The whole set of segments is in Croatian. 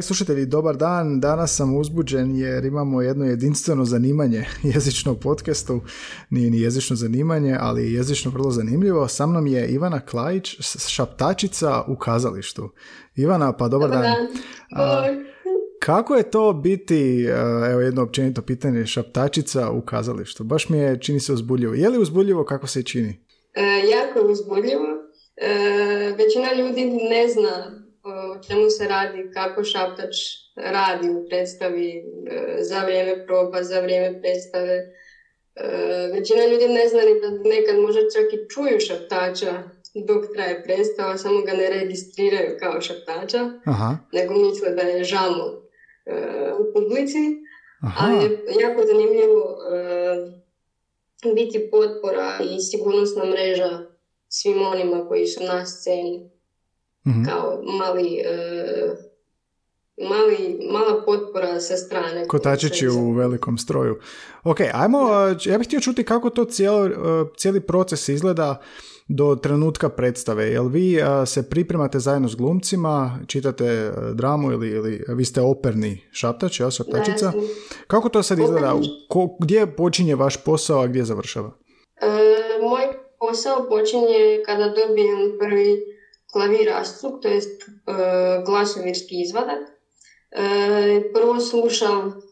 Dragi slušatelji, dobar dan. Danas sam uzbuđen jer imamo jedno jedinstveno zanimanje jezičnog podcastu. Nije ni jezično zanimanje, ali jezično vrlo zanimljivo. Sa mnom je Ivana Klajić, šaptačica u kazalištu. Ivana, pa dobar, dan. kako je to biti, evo jedno općenito pitanje, šaptačica u kazalištu? Baš mi je, čini se uzbuljivo. Je li uzbuljivo kako se čini? E, jako je uzbuljivo. E, većina ljudi ne zna o čemu se radi, kako šaptač radi u predstavi e, za vrijeme proba, za vrijeme predstave. E, većina ljudi ne zna ni da nekad možda čak i čuju šaptača dok traje predstava, samo ga ne registriraju kao šaptača, Aha. nego misle da je žamo e, u publici. Aha. Ali je jako zanimljivo biti potpora i sigurnosna mreža svim onima koji su na sceni mm kao mali, uh, mali, mala potpora sa strane. Kotačići u velikom stroju. Ok, ajmo, ja bih htio čuti kako to cijelo, e, cijeli proces izgleda do trenutka predstave. Jel vi se pripremate zajedno s glumcima, čitate e, dramu ili, ili vi ste operni šaptač, ja, šaptačica? Kako to sad izgleda? Ko, gdje počinje vaš posao, a gdje završava? moj posao počinje kada dobijem prvi klavirastuk, to jest e, glasovirski izvadak. E, prvo slušam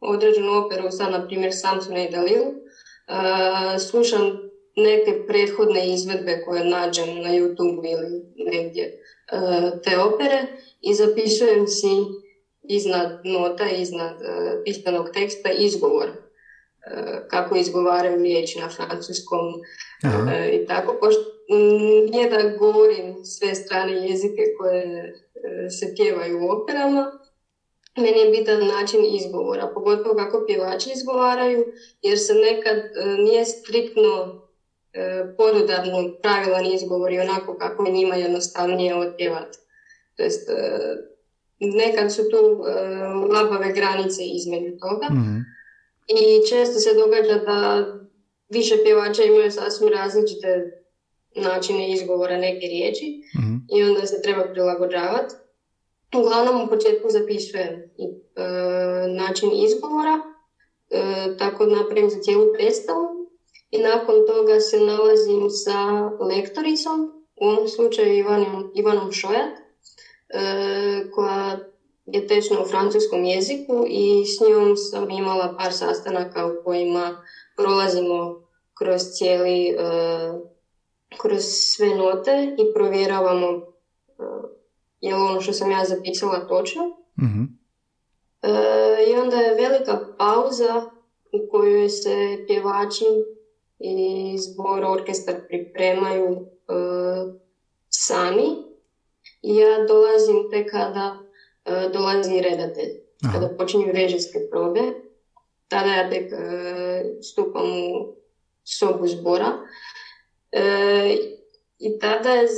određenu operu, sad na primjer Samsona i Dalilu. E, slušam neke prethodne izvedbe koje nađem na YouTube ili negdje te opere i zapisujem si iznad nota, iznad pisanog teksta izgovor kako izgovaraju riječi na francuskom i tako. Pošto nije da govorim sve strane jezike koje e, se pjevaju u operama, meni je bitan način izgovora, pogotovo kako pjevači izgovaraju, jer se nekad e, nije striktno e, podudarno pravilan izgovor i onako kako je njima jednostavnije otpjevati. To jest, nekad su tu labave granice između toga. mm I često se događa da više pjevača imaju sasvim različite načine izgovora neke riječi mm i onda se treba prilagođavati. Uglavnom u početku zapisujem i, e, način izgovora, e, tako napravim za cijelu predstavu i nakon toga se nalazim sa lektoricom, u ovom slučaju Ivanom, Ivanom Šojat, e, koja je tečna u francuskom jeziku i s njom sam imala par sastanaka u kojima prolazimo kroz cijeli e, kroz sve note i provjeravamo uh, je li ono što sam ja zapisala točno. mm I onda je velika pauza u kojoj se pjevači i zbor orkestar pripremaju sami. I ja dolazim te kada dolazi redatelj. Kada počinju režijske probe, tada ja tek stupam u sobu zbora E, I tada, je,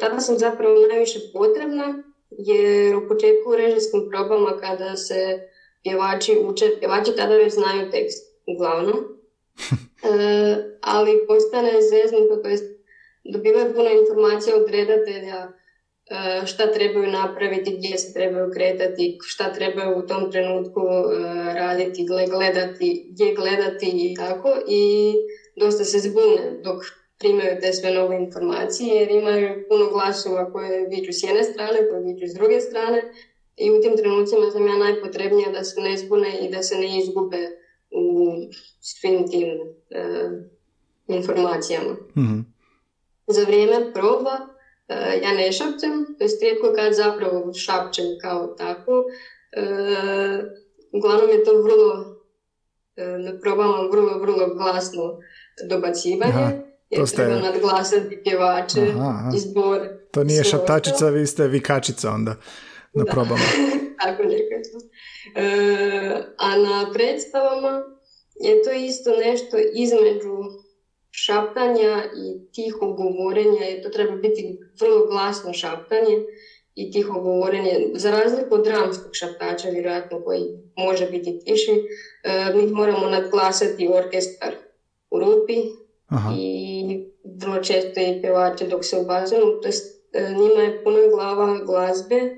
tada sam zapravo najviše potrebna, jer u početku u režijskim probama kada se pjevači uče, pjevači tada već znaju tekst, uglavnom. E, ali postane zeznuto, to jest dobivaju puno informacija od redatelja šta trebaju napraviti, gdje se trebaju kretati, šta trebaju u tom trenutku e, raditi, gledati, gdje gledati i tako. I dosta se zbune dok primaju te sve nove informacije jer imaju puno glasova koje viču s jedne strane, koje viču s druge strane i u tim trenucima sam ja najpotrebnija da se ne zbune i da se ne izgube u svim tim e, informacijama. mm Za vrijeme proba e, ja ne šapćem, to je rijetko kad zapravo šapćem kao tako. E, uglavnom je to vrlo, na probama vrlo, vrlo glasno dobacivanje to ste... treba nadglasati pjevače i zbor. To nije šaptačica, vi ste vikačica onda na da. probama. Tako nekako. E, a na predstavama je to isto nešto između šaptanja i tiho govorenja, to treba biti vrlo glasno šaptanje i tiho govorenje, za razliku od dramskog šaptača, vjerojatno koji može biti tiši, e, mi moramo nadglasati orkestar u rupi Aha. i vrlo često i pjevače dok se obazuju, to e, njima je puno glava glazbe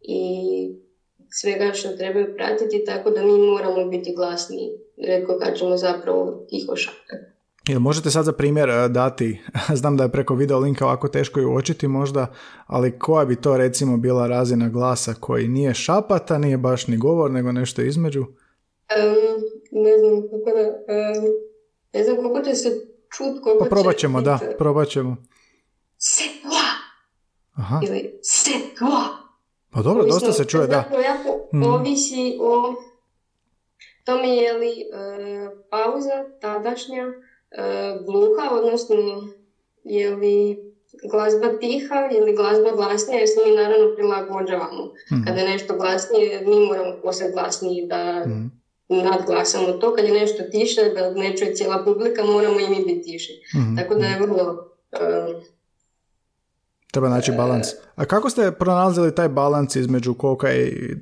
i svega što trebaju pratiti, tako da mi moramo biti glasni, redko kad ćemo zapravo tiho šaptati. Jel možete sad za primjer e, dati, znam da je preko video linka ovako teško i uočiti možda, ali koja bi to recimo bila razina glasa koji nije šapata, nije baš ni govor, nego nešto između? Um, ne znam kako da, um, ne znam kako će se čut, Pa probat ćemo, da, probat ćemo. Se Aha. Ili se Pa dobro, dosta se čuje, da. Jako mm. ovisi o tome je li uh, pauza tadašnja gluha, odnosno je li glazba tiha ili glazba glasnija, jer se mi naravno prilagođavamo. mm Kada je nešto glasnije, mi moramo postati glasniji da mm nadglasamo to. Kad je nešto tiše, da ne čuje cijela publika, moramo i mi biti tiši. mm Tako da je vrlo... Um, Treba naći balans. A kako ste pronalazili taj balans između kolika je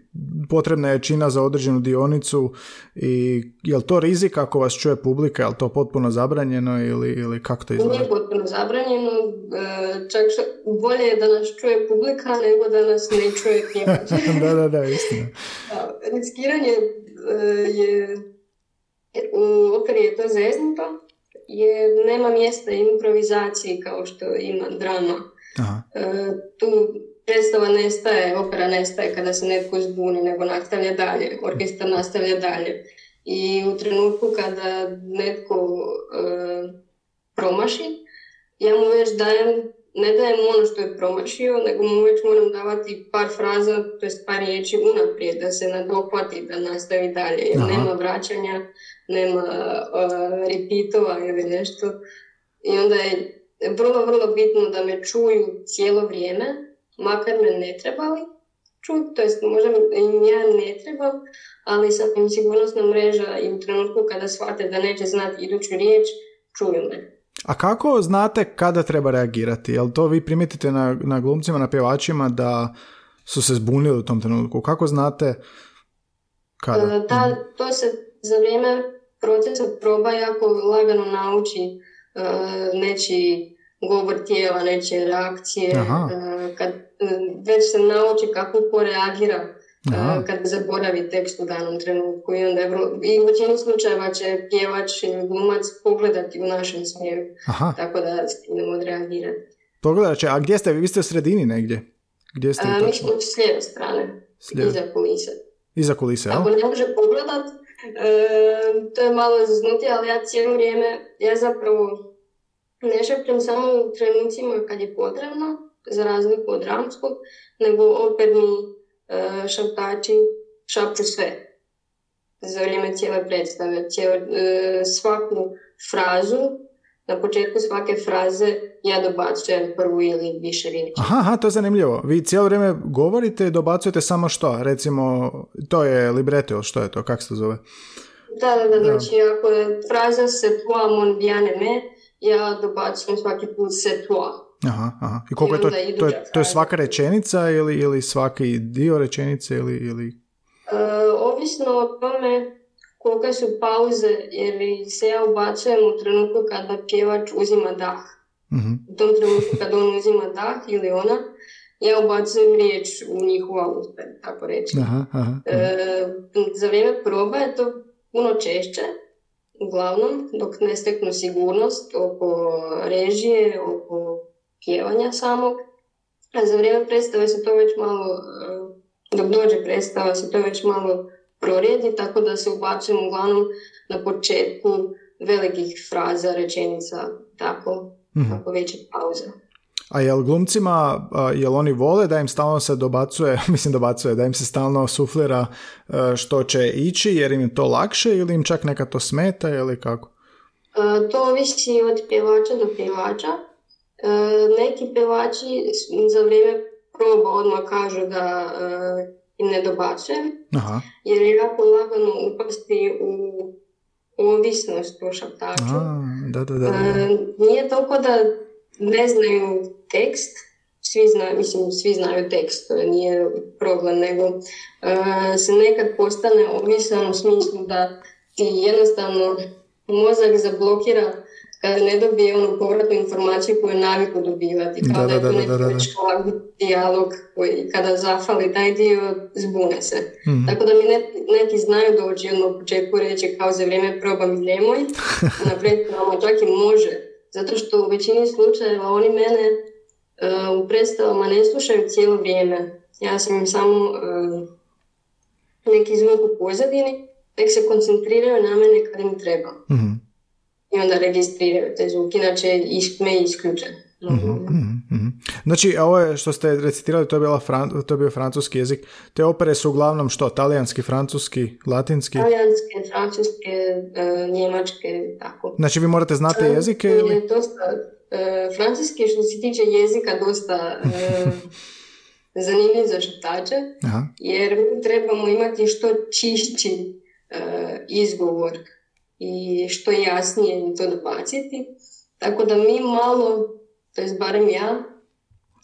potrebna jačina za određenu dionicu i je li to rizik ako vas čuje publika, je li to potpuno zabranjeno ili, ili kako to izgleda? Nije potpuno zabranjeno, e, čak što bolje je da nas čuje publika nego da nas ne čuje da, da, da, istina. Riskiranje e, je, u operi je to zeznuto, je, nema mjesta improvizaciji kao što ima drama Aha. E, tu predstava nestaje, opera nestaje kada se netko zbuni, nego nastavlja dalje, orkestar nastavlja dalje. I u trenutku kada netko e, promaši, ja mu već dajem, ne dajem ono što je promašio, nego mu već moram davati par fraza, to jest par riječi unaprijed, da se nadohvati, da nastavi dalje, jer nema vraćanja, nema uh, repeatova ili nešto. I onda je vrlo, vrlo bitno da me čuju cijelo vrijeme, makar me ne trebali čuti, to jest možda im ja ne trebam, ali sad im sigurnosna mreža i u trenutku kada shvate da neće znati iduću riječ, čuju me. A kako znate kada treba reagirati? Jel to vi primitite na, na glumcima, na pjevačima da su se zbunili u tom trenutku? Kako znate kada? Da, e, to se za vrijeme procesa proba jako lagano nauči uh, neći govor tijela, nečije reakcije, uh, kad uh, već se nauči kako ko reagira uh, kad zaboravi tekst u danom trenutku i onda je vrlo, i u većini slučajeva će pjevač ili glumac pogledati u našem smjeru, Aha. tako da stignemo odreagirati. Pogledat će, a gdje ste? Vi ste u sredini negdje? Gdje ste uh, mi smo s lijeve strane, Slijeve. iza kulise. Iza kulise, Ako ne može pogledat, uh, to je malo zaznutije, ali ja cijelo vrijeme, ja zapravo ne šepćem samo u trenucima kad je potrebno, za razliku od dramskog, nego operni uh, šaptači šapću sve za vrijeme cijele predstave. Cijel, uh, svaku frazu, na početku svake fraze ja dobacujem prvu ili više riječi. Aha, aha, to je zanimljivo. Vi cijelo vrijeme govorite i dobacujete samo što? Recimo, to je libretto, što je to, kako se to zove? Da, da, da, znači ako je fraza se toi mon bien aimé, ja dobacujem svaki put se toi. Aha, aha. I koliko I je to, to je, to je svaka rečenica ili, ili svaki dio rečenice ili... ili... Uh, ovisno o tome kolike su pauze, jer se ja ubacujem u trenutku kada pjevač uzima dah. Uh-huh. U tom trenutku kada on uzima dah ili ona, ja ubacujem riječ u njihova usta, tako reći. Aha, aha, aha. Uh, za vrijeme proba je to puno češće, uglavnom, dok ne steknu sigurnost oko režije, oko pjevanja samog. A za vrijeme predstave se to već malo, eh, dok dođe predstava se to već malo prorijedi, tako da se ubacujem uglavnom na početku velikih fraza, rečenica, tako, mm tako veće pauze. A jel glumcima, jel oni vole da im stalno se dobacuje, mislim dobacuje, da im se stalno suflira e, što će ići jer im je to lakše ili im čak neka to smeta ili kako? E, to ovisi od pjevača do pjevača. E, neki pjevači za vrijeme proba odmah kažu da im ne dobacujem, Aha. jer je jako lagano upasti u ovisnost o šaptaču. da, da, da, E, nije toliko da ne znaju tekst, svi znaju, mislim, svi znaju tekst, to nije problem, nego e, se nekad postane ovisan u smislu da ti jednostavno mozak zablokira kada ne dobije onu povratnu informaciju koju je naviku dobivati. Kao Da, da, da, je da, to da, da, neki dijalog koji kada zafali taj dio, zbune se. Mhm. Tako da mi ne, neki znaju doći odmah u početku reći kao za vrijeme probam i nemoj, naprijed probamo čak i može. Zato što u većini slučajeva oni mene e, u predstavama ne slušaju cijelo vrijeme. Ja sam im samo e, neki zvuk u pozadini, tek se koncentriraju na mene kad im treba. Mhm, I onda registriraju te zvuke, inače me isključe. mhm, mhm. Znači, a ovo je što ste recitirali, to je, bila fran- to je bio francuski jezik. Te opere su uglavnom što? Talijanski, francuski, latinski? Talijanske, francuske, e, njemačke, tako. Znači, vi morate znati jezike ili? Je dosta, e, francuski što se tiče jezika dosta e, zanimljiv za Aha. jer trebamo imati što čišći e, izgovor i što jasnije im to dobaciti. Tako da mi malo, to jest barem ja,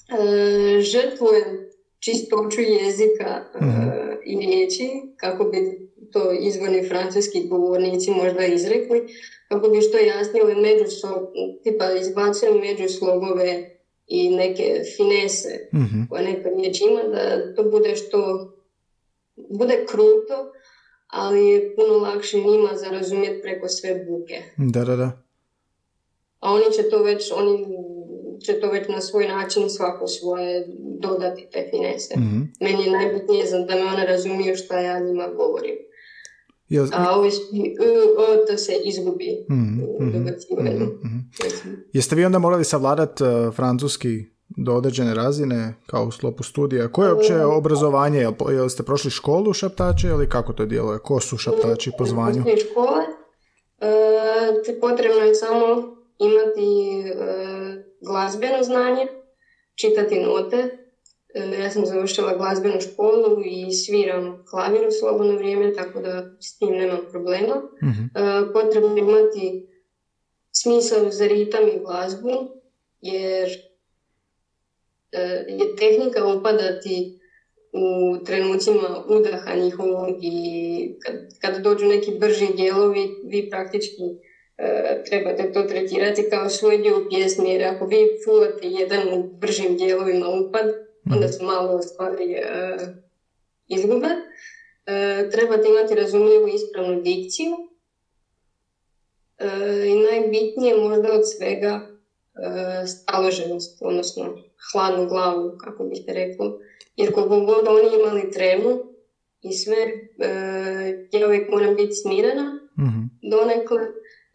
e, žrtvujem čistoću jezika e, i riječi, kako bi to izvorni francuski govornici možda izrekli, kako bi što jasnije ove međuslov, tipa izbacujem međuslogove i neke finese Mhm. koje neka riječ ima, da to bude što bude kruto, ali je puno lakše njima za razumjeti preko sve buke. Da, da, da. A oni će to već, oni će to već na svoj način svako svoje dodati te finese. Mhm. Meni je najbitnije da me one razumiju šta ja njima govorim. Jel- A ovi "e, o, to se izgubi Mhm, u mhm, mhm. Recimo. Jeste vi onda morali savladati uh, francuski do određene razine, kao u sklopu studija? Koje je uopće obrazovanje? Jel, jel ste prošli školu šaptače ili kako to djeluje? Ko su šaptači po zvanju? Postoje škole, e, te potrebno je samo imati e, glazbeno znanje, čitati note. E, ja sam završila glazbenu školu i sviram klavir u slobodno vrijeme, tako da s tim nemam problema. Mhm. E, potrebno je imati smisao za ritam i glazbu, jer je tehnika upadati u trenucima udaha njihovog i kad, kad dođu neki brži dijelovi, vi praktički e, trebate to tretirati kao svoj dio pjesmi, jer ako vi fulate jedan u bržim dijelovima upad, onda se malo stvari e, izgube. E, trebate imati razumljivu ispravnu dikciju, E, i najbitnije možda od svega e, staloženost, odnosno hladnu glavu, kako biste reklo. Jer koliko god oni imali tremu i sve, e, ja uvijek moram biti smirena Mhm. donekle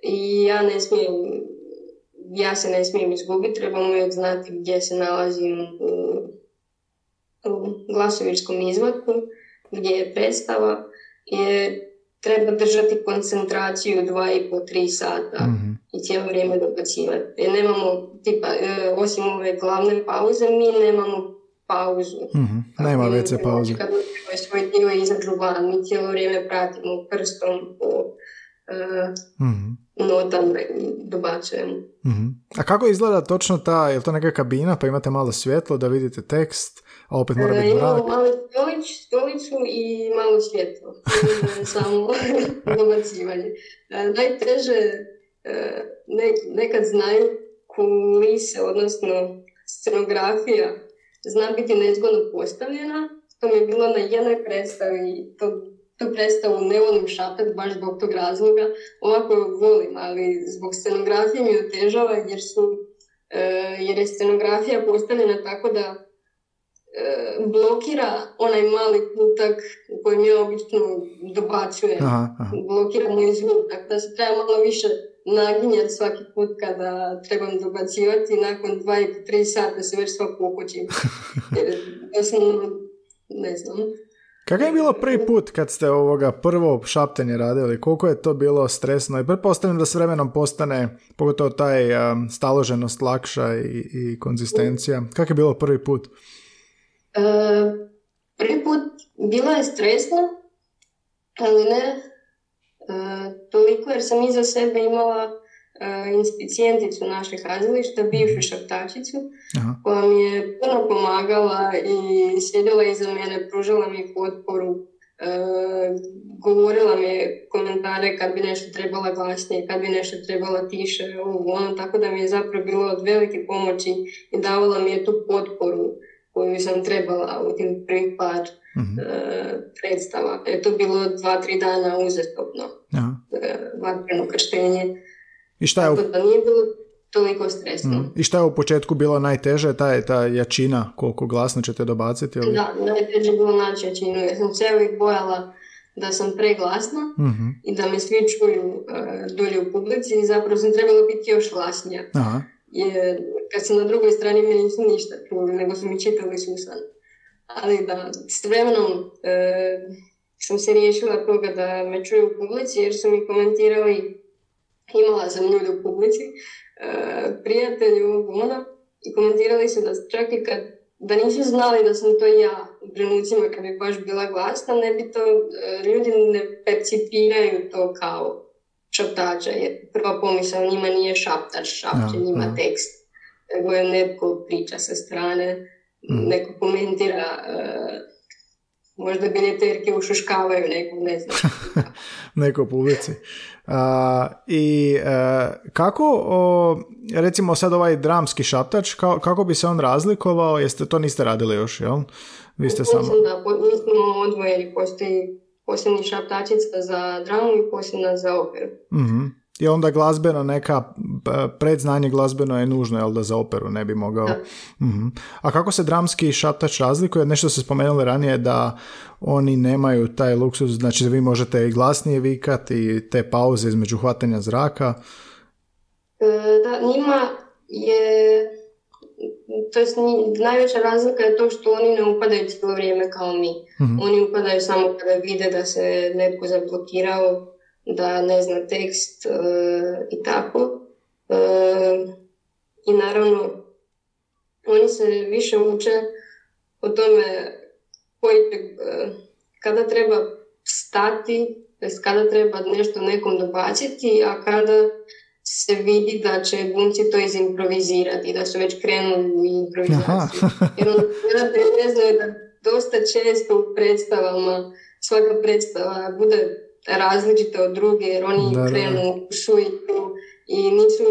i ja ne smijem, ja se ne smijem izgubiti, trebam uvijek znati gdje se nalazim u, u glasovirskom izvatku, gdje je predstava, jer treba držati koncentraciju dva i po, tri sata Mhm. i cijelo vrijeme dobacivati. Jer nemamo, tipa, e, osim ove glavne pauze, mi nemamo pauzu. Mhm. Nema WC pauze. Kad ovaj svoj dio izađu van, mi cijelo vrijeme pratimo prstom po e, Mhm. notama i dobacujemo. Mhm. A kako izgleda točno ta, je li to neka kabina pa imate malo svjetlo da vidite tekst, a opet mora biti imamo mrak? mali stolić, stolicu i malo svjetlo. Samo dobacivanje. E, najteže ne, nekad znaju kulise, odnosno scenografija, zna biti nezgodno postavljena. To mi je bilo na jednoj predstavi, to, tu predstavu ne volim šapet baš zbog tog razloga. Ovako volim, ali zbog scenografije mi otežava jer su e, jer je scenografija postavljena tako da blokira onaj mali kutak u kojem ja obično dobacujem. Aha, aha. Blokira moj zvuk, tako da se treba malo više naginjati svaki put kada trebam dobacivati. Nakon dva i tri sata se već sva pokućim. Jer doslovno, ne znam. Kako je bilo prvi put kad ste ovoga prvo šaptenje radili? Koliko je to bilo stresno? I pretpostavljam da s vremenom postane, pogotovo taj um, staloženost lakša i, i konzistencija. Kako je bilo prvi put? E, prvi put bila je stresna, ali ne toliko jer sam iza sebe imala uh, inspicijenticu našeg kazališta, bivšu šaptačicu, koja mi je puno pomagala i sjedila iza mene, pružala mi potporu, govorila mi komentare kad bi nešto trebala glasnije, kad bi nešto trebala tiše, ovo, ono, tako da mi je zapravo bilo od velike pomoći i davala mi je tu potporu koju sam trebala u tim prvih par uh predstava. Je to bilo dva, tri dana uzastopno. Vatreno krštenje. I šta je u... da nije bilo toliko stresno. Mm. I šta je u početku bilo najteže? Ta je ta jačina, koliko glasno ćete dobaciti? Ili? Da, najteže bilo naći jačinu. Ja sam se uvijek bojala da sam preglasna mm i da me svi čuju uh, dolje u publici i zapravo sam trebala biti još glasnija. Aha. Jer kad sam na drugoj strani mi nisu ništa čuli, nego su mi čitali susan. Ali da, s vremenom uh, sam se riješila toga da me čuju u publici jer su mi komentirali imala sam ljudi u publici, uh, prijatelji ono, i komentirali su da čak i kad da nisu znali da sam to ja u trenucima kad bi baš bila glasna, ne bi to, uh, ljudi ne percipiraju to kao šaptača, jer prva pomisla njima nije šaptač, šapće njima tekst, nego je netko priča sa strane, mm. neko komentira uh, možda biljeterke ušuškavaju nekog, ne znam. neko publici. I e, kako, o, recimo sad ovaj dramski šaptač, kako bi se on razlikovao? Jeste, to niste radili još, jel? Vi ste samo... da, mi smo odvojeni, postoji posebni šaptačica za dramu i posebna za operu. mm i onda glazbeno neka, predznanje glazbeno je nužno, jel da za operu ne bi mogao. Mhm. A kako se dramski šaptač razlikuje? Nešto se spomenuli ranije da oni nemaju taj luksus, znači da vi možete i glasnije vikati i te pauze između hvatanja zraka. E, da, njima je to jest najveća razlika je to što oni ne upadaju cijelo vrijeme kao mi. Mhm. Oni upadaju samo kada vide da se netko zablokirao da ne zna tekst e, i tako. E, I naravno, oni se više uče o tome koji, e, kada treba stati, kada treba nešto nekom dobaciti, a kada se vidi da će glumci to izimprovizirati, da su već krenuli u improvizaciju. Jer on ne znaju da dosta često u predstavama, svaka predstava bude različite od druge jer oni da, krenu u suitu i nisu,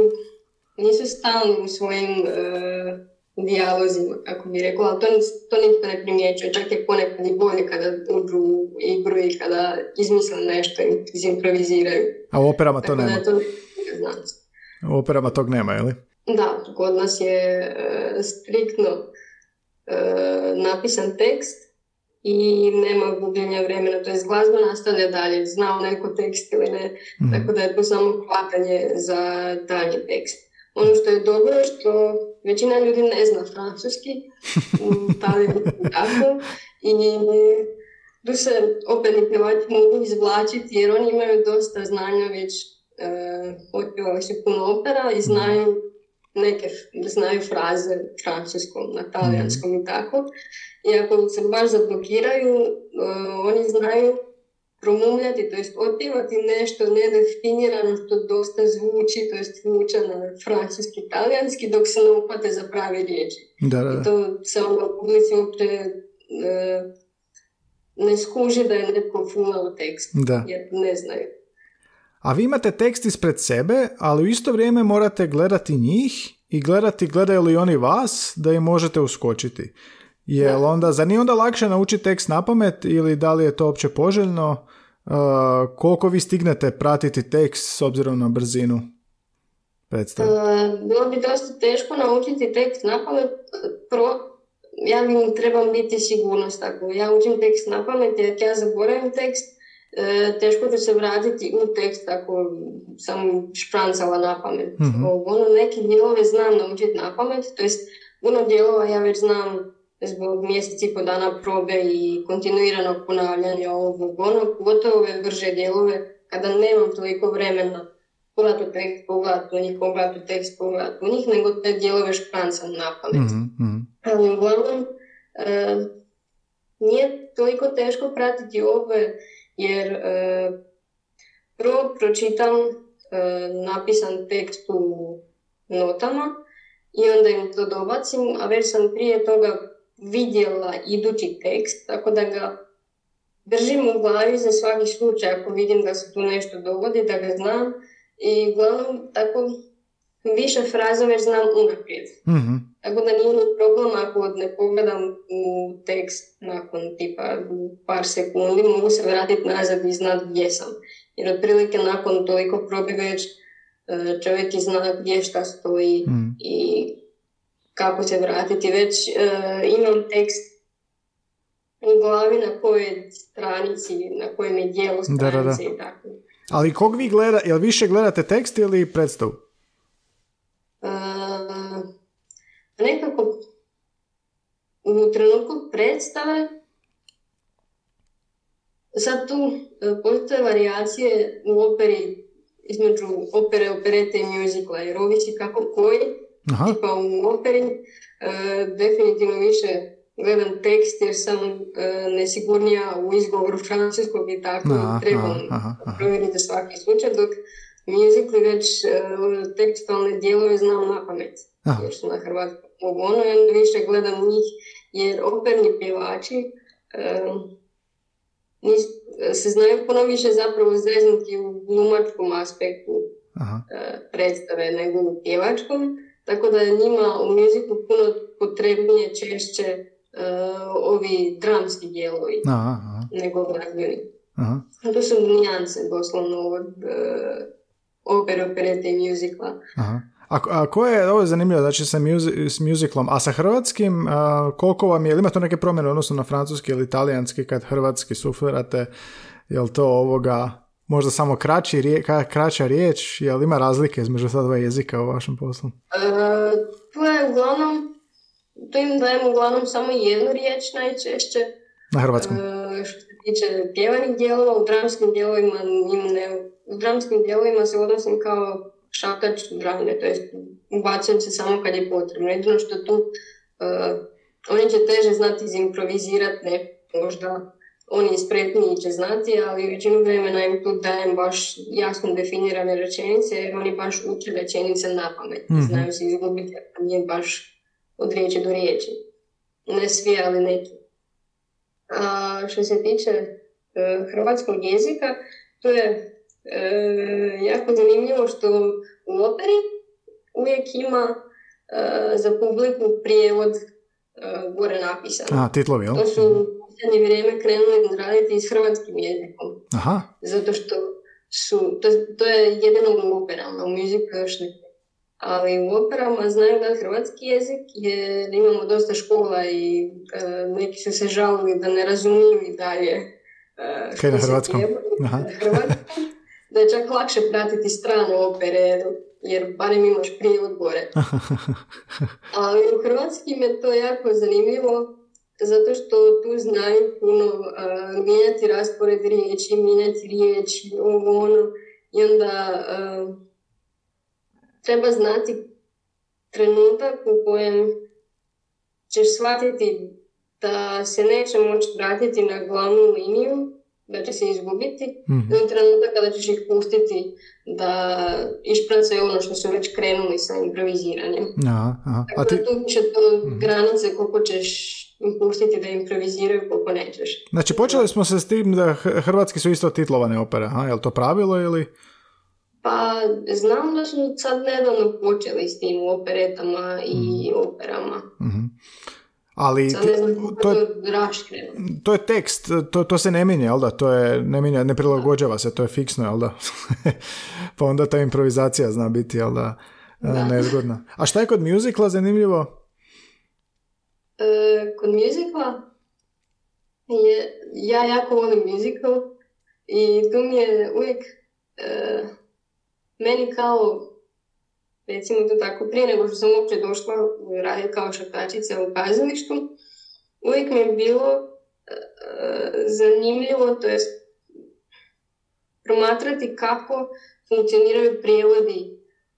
nisu stalni u svojim uh, dijalozima, kako bi rekla, ali to, to nitko ne primjećuje, čak je ponekad i bolje kada uđu u igru i kada izmisle nešto i izimproviziraju. A u operama to nema? Da to u operama tog nema, je li? Da, kod nas je uh, striktno uh, napisan tekst i nema gubljenja vremena, to je glazba nastavlja dalje, znao neko tekst ili ne, mm. tako da je to samo hvatanje za dalje tekst. Ono što je dobro je što većina ljudi ne zna francuski, tako, i tu se operni pjevači mogu izvlačiti jer oni imaju dosta znanja već, uh, otpjevali su puno opera i znaju neke znaju fraze francuskom, na talijanskom i tako. I ako se baš zablokiraju, uh, oni znaju promumljati, to jest otpjevati nešto nedefinirano što dosta zvuči, to jest zvuča na francuski talijanski, dok se ne upate za pravi riječi. Da, da. I to se u publici uopće uh, ne skuži da je netko fulao tekst, da. jer ne znaju. A vi imate tekst ispred sebe, ali u isto vrijeme morate gledati njih i gledati gledaju li oni vas da im možete uskočiti. Jel onda, zar nije onda lakše naučiti tekst na pamet ili da li je to opće poželjno? Uh, koliko vi stignete pratiti tekst s obzirom na brzinu? Uh, bilo bi dosta teško naučiti tekst na pamet. Pro, ja bi trebam biti sigurnost tako. Ja učim tekst na pamet jer ja zaboravim tekst e, teško ću se vratiti u tekst ako sam šprancala na pamet. Mm-hmm. Ono, neke dijelove znam naučiti na pamet, to jest puno dijelova ja već znam zbog mjeseci i po dana probe i kontinuiranog ponavljanja ovog ono, pogotovo ove brže dijelove kada nemam toliko vremena pogledati u tekst, pogledati u njih, pogledati u tekst, pogledati u njih, nego te dijelove šprancam na pamet. Mm-hmm. Ali uglavnom, e, nije toliko teško pratiti ove jer e, prvo pročitam e, napisan tekst u notama i onda im to dobacim, a već sam prije toga vidjela idući tekst, tako da ga držim u glavi za svaki slučaj ako vidim da se tu nešto dogodi, da ga znam i uglavnom tako više fraza već znam unaprijed. mm Tako da nije problem ako ne pogledam u tekst nakon tipa par sekundi, mogu se vratiti nazad i znati gdje sam. Jer otprilike nakon toliko probi već čovjek i zna gdje šta stoji Mhm. i kako se vratiti. Već e, imam tekst u glavi na kojoj stranici, na kojem je dijelu Da, da, da. stranice i tako. Ali kog vi gleda, jel više gledate tekst ili predstavu? Nekako u trenutku predstave sad tu e, postoje varijacije u operi između opere, operete i muzikla, jer ovisi kako koji, Aha, tipa u operi e, definitivno više gledam tekst jer sam e, nesigurnija u izgovoru francuskog i tako Aha, trebam aha, aha, aha. provjeriti svaki slučaj, dok muzikli već e, tekstualne dijelove znam na pamet, jer su na hrvatskom mogu ono i onda više gledam njih, jer operni pjevači e, nis- se znaju puno više zapravo zeznuti u glumačkom aspektu aha. e, predstave nego u pjevačkom, tako da je njima u muziku puno potrebnije češće e, ovi dramski dijelovi Aha, aha, nego glazbeni. To su nijanse doslovno od e, opere, operete i muzikla. Aha. A, a ko je, ovo je zanimljivo, znači sa muzi- s muziklom, a sa hrvatskim, a, koliko vam je, ili ima to neke promjene u odnosu na francuski ili talijanski kad hrvatski suflerate, jel to ovoga, možda samo kraći, rije- ka- kraća riječ, jel ima razlike između ta dva jezika u vašem poslu? E, tu je uglavnom, tu im dajem uglavnom samo jednu riječ najčešće, Na hrvatskom. E, što se tiče pjevanih dijelova, u dramskim dijelovima im ne, u dramskim dijelovima se odnosim kao šakač drame, to jest ubacujem se samo kad je potrebno. Jedino što tu e, oni će teže znati izimprovizirati, ne, možda oni spretniji će znati, ali većinu vremena im tu dajem baš jasno definirane rečenice, jer oni baš uče rečenice na pamet, Mhm. znaju se izgubiti, a nije baš od riječi do riječi. Ne svi, ali neki. A što se tiče e, hrvatskog jezika, to je jako zanimljivo što u operi uvijek ima e, za publiku prijevod e, gore napisan. A, titlovi, jel? To su u posljednje vrijeme krenuli raditi s hrvatskim jezikom, Aha, zato što su, to, to je jedino u operama, u muziku još ne. Ali u operama znaju da hrvatski jezik jer imamo dosta škola i e, neki su se žalili da ne razumiju i dalje e, Kaj na hrvatskom? Aha. na hrvatskom. Da je čak lakše pratiti strane opere jer barem imaš prijevod gore. Ali u hrvatskim je to jako zanimljivo zato što tu znaju puno uh, mijenjati raspored riječi, mijenjati riječi, ovo ono. I onda uh, treba znati trenutak u kojem ćeš shvatiti da se neće moći vratiti na glavnu liniju, da će se izgubiti, Mhm. to je trenutak kada ćeš ih pustiti da išpracaju ono što su već krenuli sa improviziranjem. aha, aha. A Tako ti, da tu više to granice koliko ćeš im pustiti da improviziraju, koliko nećeš. znači počeli smo se s tim da hrvatski su isto titlovane opere, je li to pravilo ili? Pa znam da su sad nedavno počeli s tim u operetama i operama. Ali Sad ne znam to, je, to je tekst, to, to se ne mijenja, jel da? To je, ne mijenja, ne prilagođava se, to je fiksno, jel da? pa onda ta improvizacija zna biti, jel da, e, Da. nezgodna. A šta je kod muzikla zanimljivo? E, kod muzikla je, ja jako volim musical i tu mi je uvijek e, meni kao recimo to tako prije nego što sam uopće došla raditi kao šakačica u kazalištu uvijek mi je bilo e, e, zanimljivo to jest promatrati kako funkcioniraju prijevodi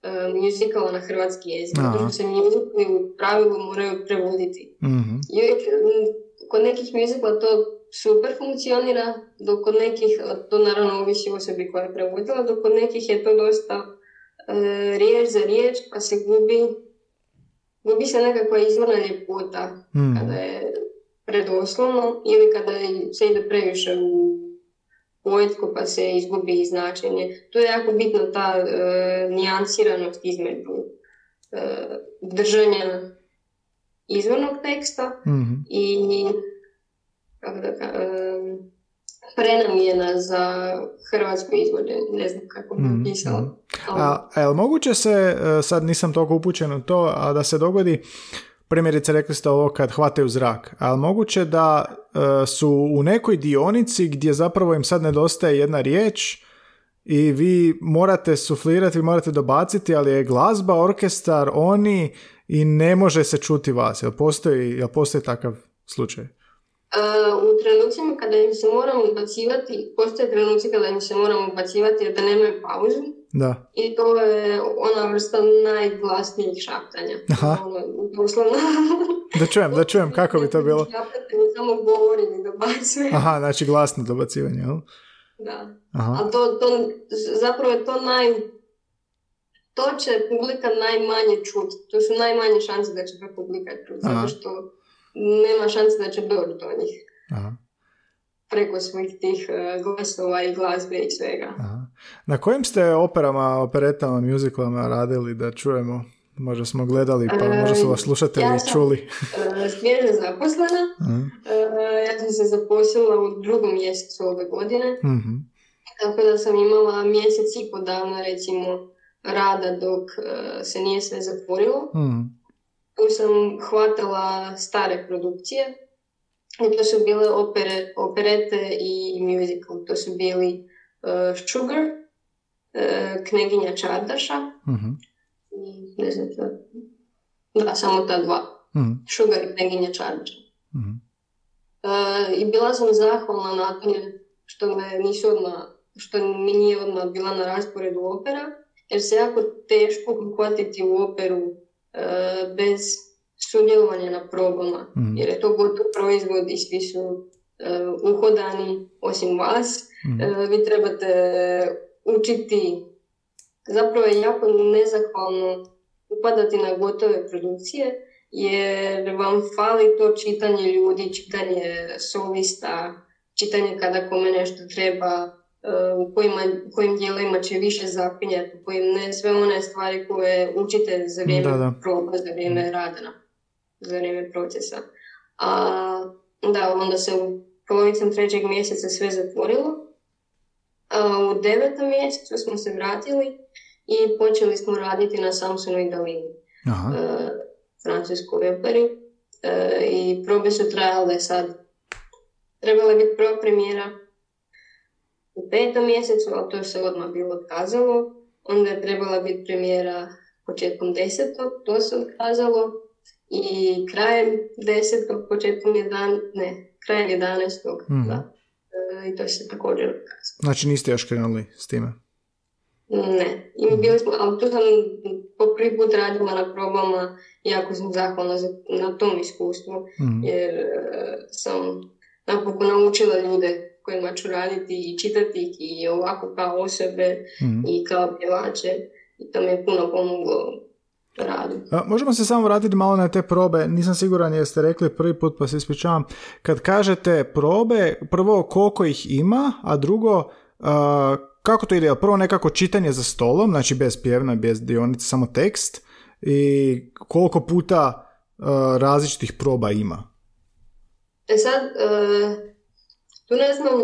e, muzikala na hrvatski jezik. Aha. Se muzikali u pravilu moraju prevoditi. Mhm. I uvijek, m, kod nekih muzikla to super funkcionira, dok kod nekih, to naravno ovisi osobi koja je prevodila, dok kod nekih je to dosta riječ za riječ, pa se gubi, gubi se nekakva izvorna ljepota Mhm. kada je predoslovno ili kada je- se ide previše u poetku pa se izgubi značenje. To je jako bitna ta e, nijansiranost između e, držanja izvornog teksta Mhm. i kako da e, prenamjena za hrvatsko izvođenje. Ne znam kako bi Mhm, pisala. ali- A, a moguće se, e, sad nisam toliko upućen u to, a da se dogodi, primjerice rekli ste ovo kad hvataju zrak, ali moguće da e, su u nekoj dionici gdje zapravo im sad nedostaje jedna riječ i vi morate suflirati, vi morate dobaciti, ali je glazba, orkestar, oni i ne može se čuti vas. Jel postoji, jel postoji takav slučaj? U trenucima kada im se moramo ubacivati, postoje trenuci kada im se moramo ubacivati jer da nemaju pauzu Da. i to je ona vrsta najglasnijih šaptanja. Aha. Ono, doslovno. Da čujem, da čujem kako bi to bilo. Šaptati mi samo govori i dobacuje. Aha, znači glasno dobacivanje, jel? Da. Aha. Ali to, to, zapravo je to naj... To će publika najmanje čuti. To su najmanje šanse da će publika čuti. Zato što nema šanse da će doći do njih. Aha. Preko svih tih eh, glasova i glazbe i svega. Aha. Na kojim ste operama, operetama, musicalama radili da čujemo? Možda smo gledali, pa E, možda su vas slušatelji ja sam- čuli. E, svježe zaposlena. E, ja sam se zaposlila u drugom mjesecu ove godine, Mhm. tako da sam imala mjesec i pol dana recimo rada dok e, se nije sve zatvorilo. Mhm. Tu sam hvatala stare produkcije. I to su bile opere, operete i musical. To su bili e, Sugar, e, Kneginja Čardaša Mhm. i ne znam, da, samo ta dva. Mhm. Sugar i Kneginja Čardaša. Mhm. E, I bila sam zahvalna na tome što me nisu odmah, što mi nije odmah bila na rasporedu opera, jer se jako teško uhvatiti u operu bez sudjelovanja na probama, Mhm. jer je to gotov proizvod i svi su e, uhodani osim vas. Mhm. E, vi trebate učiti, zapravo je jako nezahvalno upadati na gotove produkcije, jer vam fali to čitanje ljudi, čitanje solista, čitanje kada kome nešto treba, e, u kojima, u kojim dijelovima će više zapinjati, u kojim ne sve one stvari koje učite za vrijeme Da, da. proba, za vrijeme rada, na- za vrijeme procesa. A da, onda se u polovicom trećeg mjeseca sve zatvorilo. A u devetom mjesecu smo se vratili i počeli smo raditi na Samsonoj dalini Aha. e, francuskoj operi e, i probe su trajale sad. Trebala je biti prva premijera u petom mjesecu, ali to se odmah bilo otkazalo. Onda je trebala biti premijera početkom desetog, to se otkazalo. I krajem desetog, početkom jedan, ne, krajem jedanestog, Mhm. da. E, I to se također otkazalo. Znači niste još krenuli s time? Ne, i bili smo, ali tu sam po prvi put radila na probama jako sam zahvalna za, na tom iskustvu, Mhm. jer e, sam napokon naučila ljude kojima ću raditi i čitati ih i ovako kao osobe Mhm. i kao pjevače i to mi je puno pomoglo radu. A, možemo se samo vratiti malo na te probe. Nisam siguran jeste rekli prvi put pa se ispričavam. Kad kažete probe, prvo koliko ih ima, a drugo a, kako to ide? Prvo nekako čitanje za stolom, znači bez pjevna, bez dionice, samo tekst i koliko puta a, različitih proba ima. E sad, e, tu ne znam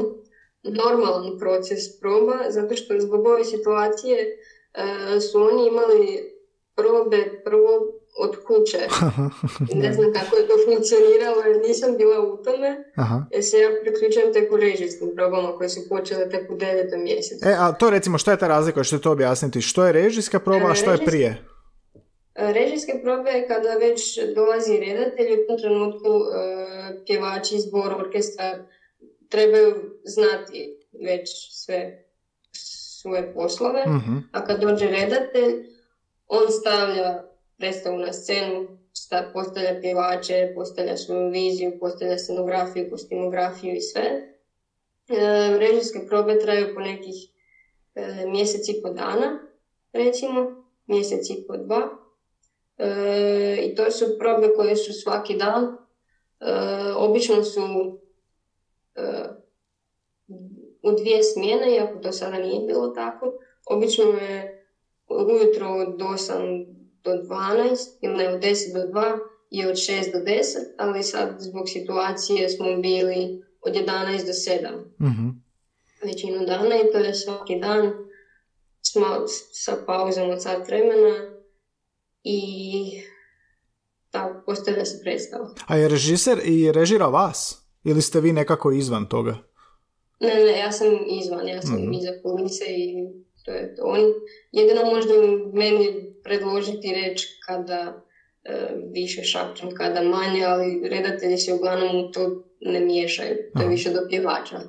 normalan proces proba, zato što zbog ove situacije e, su oni imali probe prvo od kuće. Ne znam kako je to funkcioniralo jer nisam bila u tome, Aha. jer se ja priključujem tek u režijskim probama koje su počele tek u devetom mjesecu. E, a to recimo, šta je ta razlika? Što to objasniti? Što je režijska proba, a što je prije? E, Režijske probe je kada već dolazi redatelj, u tom trenutku e, pjevači, zbor, orkestar trebaju znati već sve svoje poslove, Mhm. a kad dođe redatelj, on stavlja predstavu na scenu postavlja pjevače, postavlja svoju viziju, postavlja scenografiju, kostimografiju i sve. E, režijske probe traju po nekih e, mjesec i po dana, recimo, mjesec i po dva. E, I to su probe koje su svaki dan. E, obično su u dvije smjene, iako to sada nije bilo tako. Obično je ujutro od 8 do 12 ili ne od 10 do 2 i od 6 do 10, ali sad zbog situacije smo bili od 11 do 7 mm većinu dana i to je svaki dan sa pauzom od sat vremena i da, postavlja se predstava. A je režiser i režira vas? Ili ste vi nekako izvan toga? Ne, ne, ja sam izvan, ja sam mm iza i to je to. On jedino možda meni predložiti reći kada e, više šapćem, kada manje, ali redatelji se uglavnom u to ne miješaju. To je više do pjevača. E,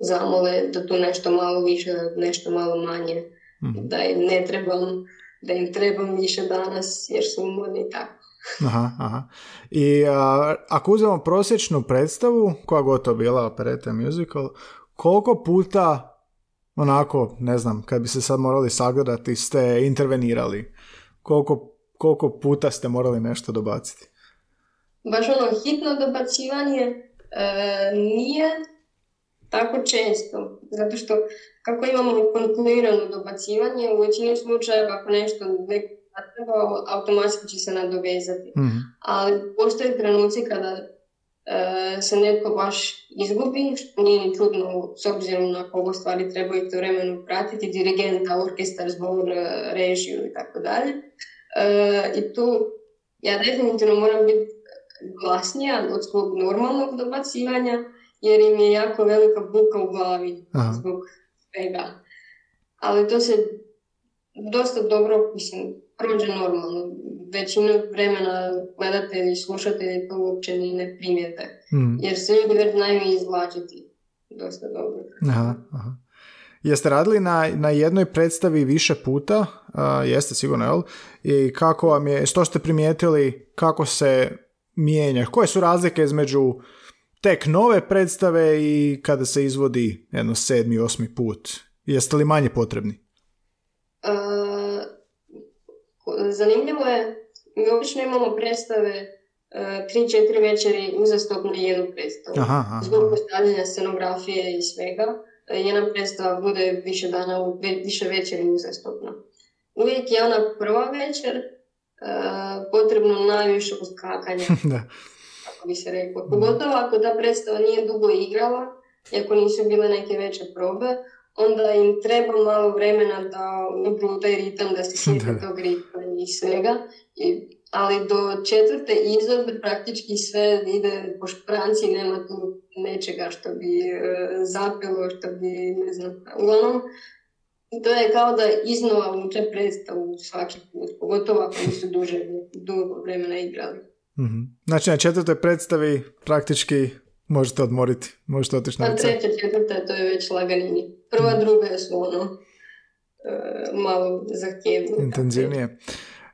zamole da tu nešto malo više, nešto malo manje. Da im ne trebam, da im trebam više danas jer su umorni tako. Aha, aha. I ako uzmemo prosječnu predstavu, koja gotovo bila opereta musical, koliko puta onako, ne znam, kad bi se sad morali sagledati, ste intervenirali? Koliko, koliko puta ste morali nešto dobaciti? Baš ono hitno dobacivanje e, nije tako često, zato što kako imamo kontinuirano dobacivanje, u većini slučajeva ako nešto neko treba, automatski će se nadovezati. mm Ali postoje trenuci kada E, se netko baš izgubi, što nije ni čudno s obzirom na kogo stvari trebaju to vremenu pratiti, dirigenta, orkestar, zbog e, režiju i tako dalje. E, I tu ja definitivno moram biti glasnija od svog normalnog dobacivanja, jer im je jako velika buka u glavi zbog svega. Ali to se dosta dobro, mislim, prođe normalno. Većinu vremena gledatelji, slušatelji to uopće ni ne primijete. Hmm. Jer se ljudi već znaju izvlačiti dosta dobro. Aha, aha. Jeste radili na, na jednoj predstavi više puta? jeste sigurno, jel? I kako vam je, što ste primijetili, kako se mijenja? Koje su razlike između tek nove predstave i kada se izvodi jedno sedmi, osmi put? Jeste li manje potrebni? Zanimljivo je, mi obično imamo predstave uh, tri, četiri večeri uzastopno jednu predstavu. Aha, Zbog postavljanja scenografije i svega, e, jedna predstava bude više dana, više večeri uzastopno. Uvijek je ona prva večer uh, potrebno najviše uskakanja. da. Kako bi se reklo. Pogotovo ako ta predstava nije dugo igrala, ako nisu bile neke veće probe, onda im treba malo vremena da ubru taj ritam, da se sjeti tog ritma i svega. I, ali do četvrte izvedbe praktički sve ide po špranci, nema tu nečega što bi e, zapelo, što bi, ne znam, uglavnom, to je kao da iznova uče predstavu svaki put, pogotovo ako nisu duže, dugo vremena igrali. mm Znači na četvrtoj predstavi praktički možete odmoriti, možete otići na A treća, četvrta, to je već laganini. Prva, mm. druga su ono, malo zahtjevnije. Intenzivnije.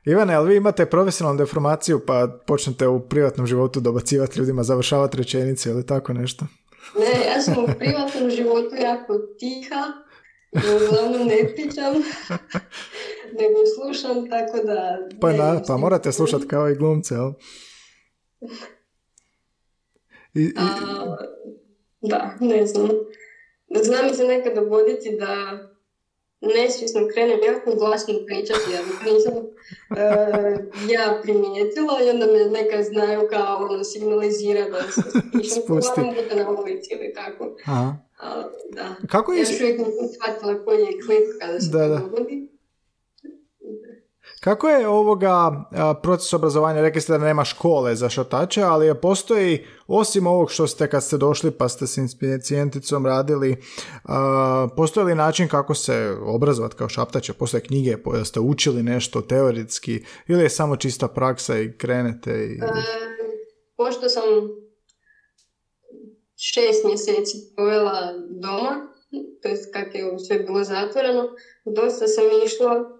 Ivane, ali vi imate profesionalnu deformaciju pa počnete u privatnom životu dobacivati ljudima, završavati rečenice ili tako nešto? Ne, ja sam u privatnom životu jako tiha, uglavnom ne pričam, nego slušam, tako da... Pa, na, pa morate slušati kao i glumce, jel? I, da, ne znam. Zna mi se nekad dogoditi da nesvjesno krenem jako glasno pričati, ja nisam uh, ja primijetila i onda me neka znaju kao ono signalizira da se Spusti. na ulici ili tako. Aha. da. Kako je... Ja još uvijek nisam shvatila koji je klip kada se da, to dogodi. Kako je ovoga proces obrazovanja? Rekli ste da nema škole za šatače, ali postoji, osim ovog što ste kad ste došli pa ste s inspicijenticom radili, postoji li način kako se obrazovati kao šaptače? Postoje knjige, ste učili nešto teoretski ili je samo čista praksa i krenete? I... E, pošto sam šest mjeseci provela doma, to je kako je sve bilo zatvoreno, dosta sam išla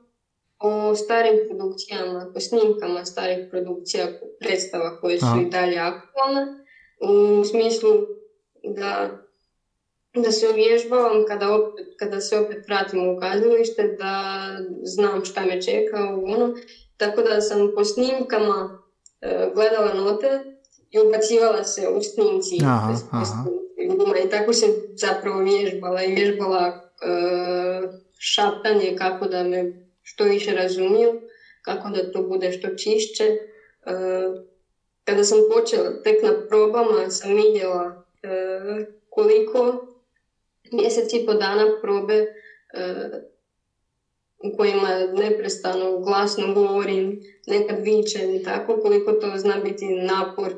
o starim produkcijama, o snimkama starih produkcija, predstava koje su i dalje aktualne, u smislu da, da se uvježbavam kada, opet, kada se opet vratim u kazalište, da znam šta me čeka u ono. Tako da sam po snimkama e, gledala note i ubacivala se u snimci. Aha, aha. I tako se zapravo vježbala i vježbala e, šaptanje kako da me što više razumiju, kako da to bude što čišće. E, kada sam počela tek na probama sam vidjela e, koliko mjesec i po dana probe e, u kojima neprestano glasno govorim, nekad vičem i tako, koliko to zna biti napor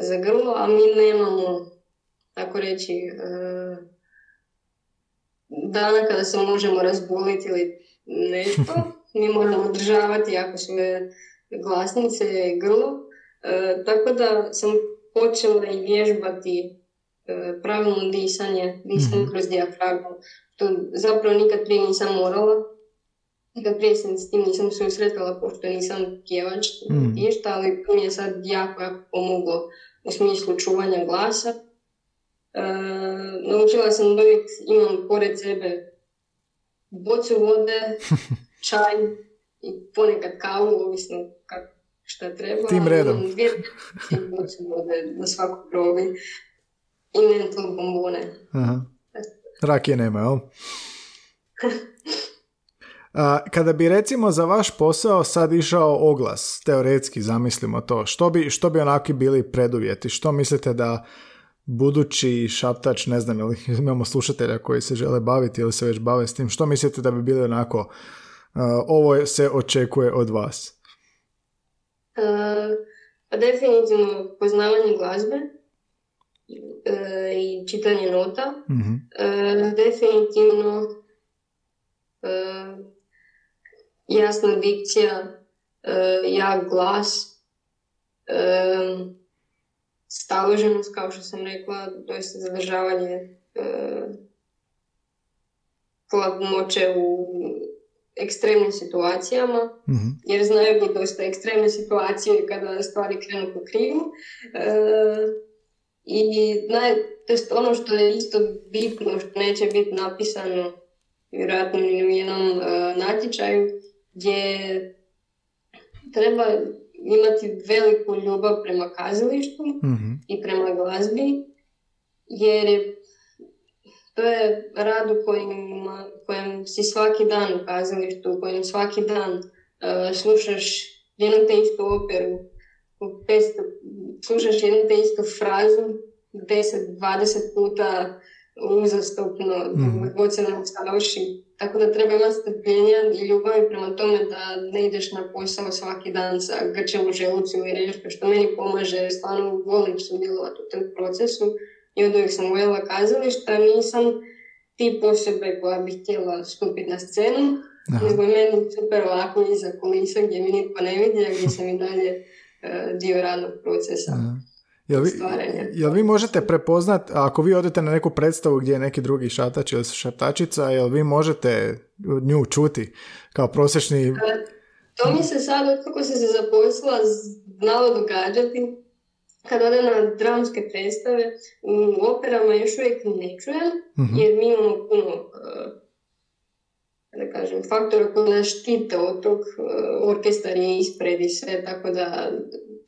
za grlo, a mi nemamo, tako reći, dana kada se možemo razboliti ili nešto. Mi moramo održavati jako sve glasnice i grlo. E, tako da sam počela i vježbati e, pravilno disanje, disanje mm kroz dijafragmu. To zapravo nikad prije nisam morala. Nikad prije sam s tim nisam susretala, pošto nisam pjevač, mm. ali to mi je sad jako, jako pomoglo u smislu čuvanja glasa. E, naučila sam da uvijek imam pored sebe bocu vode, čaj i ponekad kavu, ovisno kako šta treba. Tim redom. Dvije bocu vode na svaku probi i mental bombone. Aha. Rakije nema, jel? A, kada bi recimo za vaš posao sad išao oglas, teoretski zamislimo to, što bi, što bi onaki bili preduvjeti? Što mislite da budući šaptač, ne znam, ili imamo slušatelja koji se žele baviti ili se već bave s tim, što mislite da bi bili onako, uh, ovo se očekuje od vas? Uh, pa definitivno poznavanje glazbe uh, i čitanje nota. uh definitivno jasna dikcija, jak glas, staloženost, kao što sam rekla, doista zadržavanje e, hladnoće u ekstremnim situacijama, mm jer znaju biti dosta ekstremne situacije kada stvari krenu po krivu. E, I naj, to ono što je isto bitno, što neće biti napisano vjerojatno ni u jednom e, natječaju, gdje treba imati veliku ljubav prema kazalištu mm i prema glazbi, jer je, to je rad u kojem, kojem si svaki dan u kazalištu, u kojem svaki dan uh, slušaš jednu te istu operu, slušaš jednu te istu frazu 10-20 puta uzastopno, mm. god se nam tako da treba imati strpljenja i ljubavi prema tome da ne ideš na posao svaki dan sa grčem u želucu i rešpe, što meni pomaže, stvarno volim sudjelovati u tom procesu. I od uvijek sam voljela kazališta, nisam tip osobe koja bi htjela stupiti na scenu, nego je meni super lako iza kulisa gdje mi nitko ne vidi, a gdje sam i dalje uh, dio radnog procesa. Jel vi, jel vi možete prepoznat, ako vi odete na neku predstavu gdje je neki drugi šatač ili šatačica, jel vi možete nju čuti kao prosječni... E, to mi se sad, kako se se zaposlila, znalo događati. Kad ode na dramske predstave, u operama još uvijek ne čujem, mhm. jer mi imamo puno e, da kažem, faktora koji nas štite od tog, e, orkestar je ispred i sve, tako da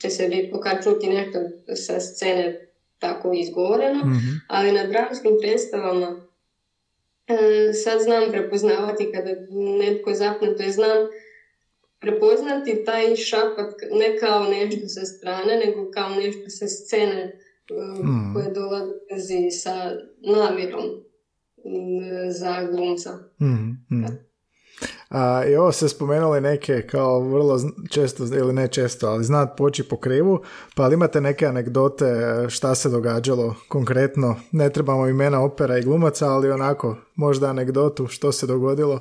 će se rijetko kad čuti nešto sa scene tako izgovoreno, mm ali na dramskim predstavama e, sad znam prepoznavati kada netko zapne, to je znam prepoznati taj šapat ne kao nešto sa strane, nego kao nešto sa scene mm. koje dolazi sa namjerom za glumca. Mm, a, I ovo se spomenuli neke kao vrlo često, ili ne često, ali znat poći po krivu, pa ali imate neke anegdote e, šta se događalo konkretno, ne trebamo imena opera i glumaca, ali onako, možda anegdotu što se dogodilo.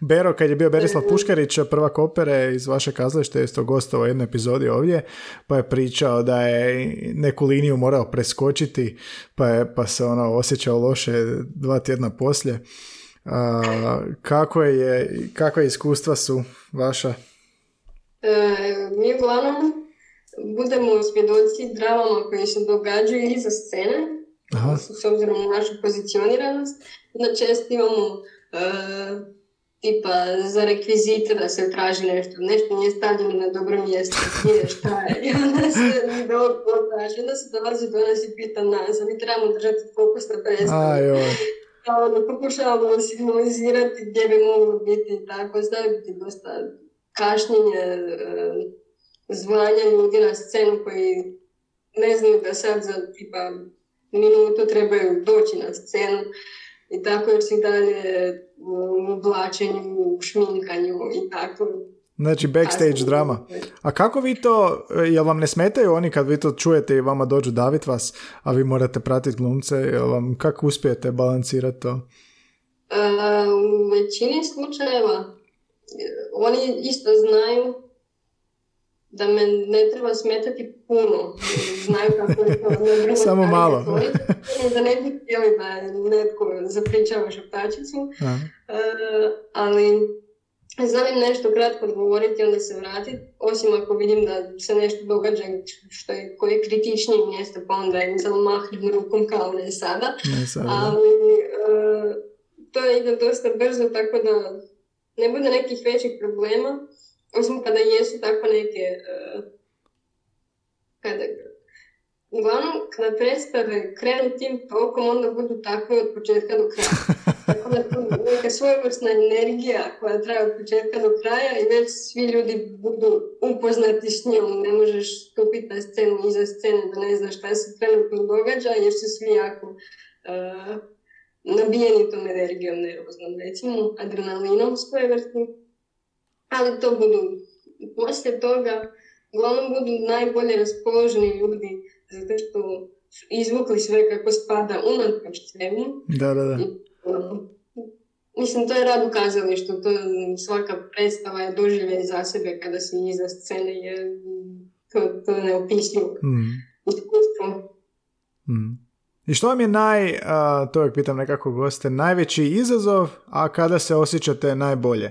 Bero, kad je bio Berislav Puškarić, prvak opere iz vaše kazalište, je to gostovao jednu epizodi ovdje, pa je pričao da je neku liniju morao preskočiti, pa, je, pa se ono osjećao loše dva tjedna poslije. Kako je, kakva iskustva su vaša? E, mi uglavnom budemo svjedoci dramama koji se događaju iza scene, Aha. s obzirom na našu pozicioniranost. Na često imamo e, tipa za rekvizite da se traži nešto, nešto nije stavljeno na dobro mjesto, nije šta je, i onda se dobro traži, onda se dolazi do nas i pita nas, a mi trebamo držati fokus na predstavu. Onda pokušavamo signalizirati gdje bi moglo biti tako, zna biti dosta kašnjenje, zvanja ljudi na scenu koji ne znaju da sad za tipa minutu trebaju doći na scenu i tako još si dalje u oblačenju, u šminkanju i tako. Znači backstage drama. A kako vi to, jel vam ne smetaju oni kad vi to čujete i vama dođu davit vas, a vi morate pratiti glumce, jel vam, kako uspijete balansirati to? Uh, u većini slučajeva oni isto znaju da me ne treba smetati puno. Znaju kako je to. Samo malo. da ne bi htjeli da netko zapričava šaptačicu. Uh, ali znam im nešto kratko odgovoriti, onda se vratiti. Osim ako vidim da se nešto događa što je, koje je kritičnije mjesto, pa onda im samo mahnem rukom kao ne sada. Ne sada. Ali uh, to ide dosta brzo, tako da ne bude nekih većih problema osim kada jesu tako neke, uh, kada, uglavnom, kada predstave krenu tim tokom, onda budu takve od početka do kraja. Tako da to neka svojevrsna energija koja traje od početka do kraja i već svi ljudi budu upoznati s njom. Ne možeš stupiti na scenu iza scene da ne znaš šta se trenutno događa jer su svi jako uh, nabijeni tom energijom nervoznom, recimo adrenalinom svojevrsnim ali to budu, poslije toga, uglavnom budu najbolje raspoloženi ljudi, zato što su izvukli sve kako spada unatoč svemu. Da, da, da. Mislim, to je rad u kazalištu, to svaka predstava je doživljaj za sebe kada si iza scene, je to, to je neopisljivo. Mm. Mm. I što vam je naj, uh, to uvijek pitam nekako goste, najveći izazov, a kada se osjećate najbolje?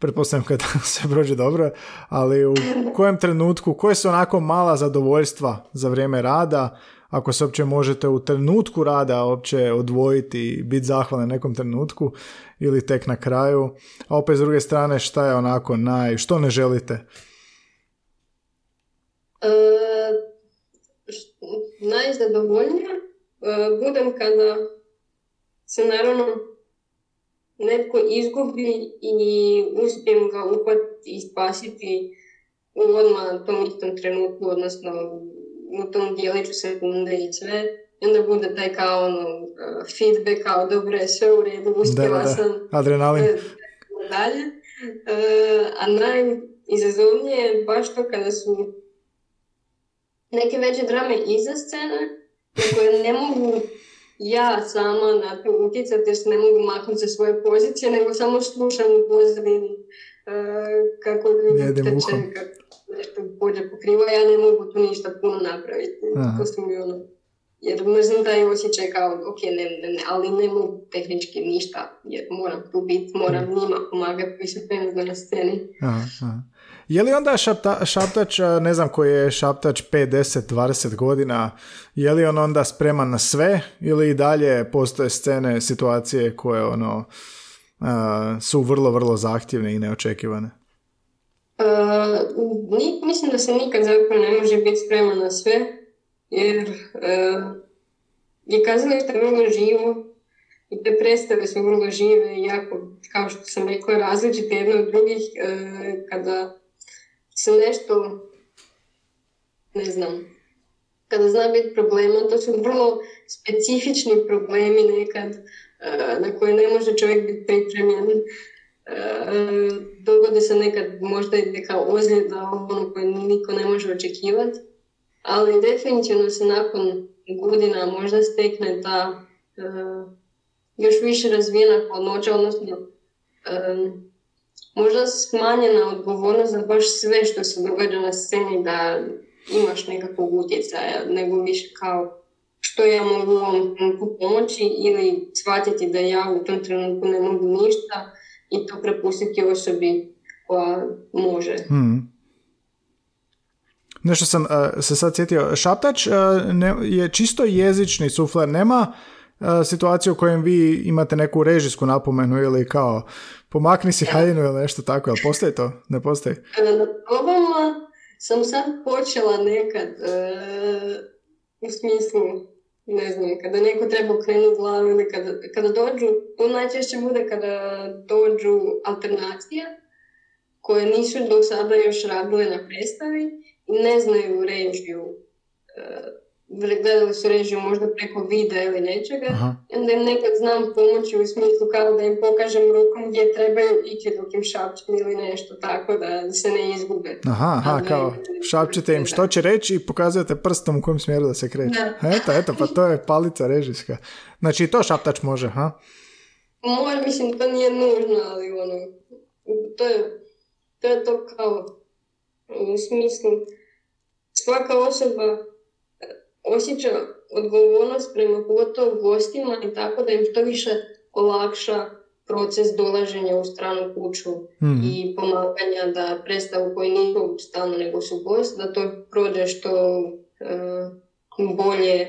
pretpostavljam kada se prođe dobro, ali u kojem trenutku, koje su onako mala zadovoljstva za vrijeme rada, ako se uopće možete u trenutku rada uopće odvojiti i biti zahvalan nekom trenutku ili tek na kraju, a opet s druge strane šta je onako naj, što ne želite? E, najzadovoljnija e, budem kada se naravno netko izgubi i uspijem ga uhvatiti i spasiti u odmah tom istom trenutku, odnosno u tom dijeliću sekunde i sve. I onda bude taj kao ono, uh, feedback, kao dobro je sve u redu, uspjela da, da, sam. Adrenalin. Dalje. Uh, a najizazovnije je baš to kada su neke veće drame iza scene, koje ne mogu ja sama na to utjecati jer se ne mogu maknuti sa svoje pozicije, nego samo slušam u pozadini uh, kako ljudi teče, kako nešto bolje pokriva, ja ne mogu tu ništa puno napraviti. To su mi ono, jer mrzim taj osjećaj kao, ok, ne, ne, ne, ali ne mogu tehnički ništa, jer moram tu biti, moram mm. njima pomagati su trenutno na sceni. Aha, aha. Je li onda šapta, šaptač, ne znam koji je šaptač 5, 10, 20 godina, je li on onda spreman na sve ili i dalje postoje scene, situacije koje ono uh, su vrlo, vrlo zahtjevne i neočekivane? Uh, mislim da se nikad zapravo ne može biti spreman na sve, jer uh, je kazalište vrlo živo i te predstave su vrlo žive jako, kao što sam rekla, različite jedne od drugih uh, kada se nešto, ne znam, kada zna biti problema, to su vrlo specifični problemi nekad na koje ne može čovjek biti pripremljen. Uh, dogodi se nekad možda i neka ozljeda, ono koje niko ne može očekivati, ali definitivno se nakon godina možda stekne ta uh, još više razvijena hladnoća, odnosno um, možda smanjena odgovornost za baš sve što se događa na sceni da imaš nekakvog utjecaja, nego više kao što ja mogu u ovom trenutku pomoći ili shvatiti da ja u tom trenutku ne mogu ništa i to prepustiti osobi koja može. Hmm. Nešto sam uh, se sad sjetio. Šaptač uh, ne, je čisto jezični sufler. Nema uh, situaciju u kojem vi imate neku režijsku napomenu ili kao pomakni si haljinu ili nešto tako. Jel postoji to? Ne postoji? Na probama sam sad počela nekad u smislu ne znam, kada neko treba okrenuti glavu ili kada, kada dođu, to najčešće bude kada dođu alternacije koje nisu do sada još radile na predstavi i ne znaju režiju gledali su režiju možda preko videa ili nečega, Aha. onda im nekad znam pomoći u smislu kao da im pokažem rukom gdje trebaju ići dok im šapćem ili nešto tako da se ne izgube. Aha, aha kao šapćete im što će reći i pokazujete prstom u kojem smjeru da se kreće. Eto, eto, pa to je palica režijska. Znači to šaptač može, ha? Može, mislim, to nije nužno, ali ono, to je to, je to kao u smislu svaka osoba osjeća odgovornost prema pogotovo gostima i tako da im što više olakša proces dolaženja u stranu kuću mm i pomaganja da predstavu koji nisu stalno nego su gost, da to prođe što uh, bolje,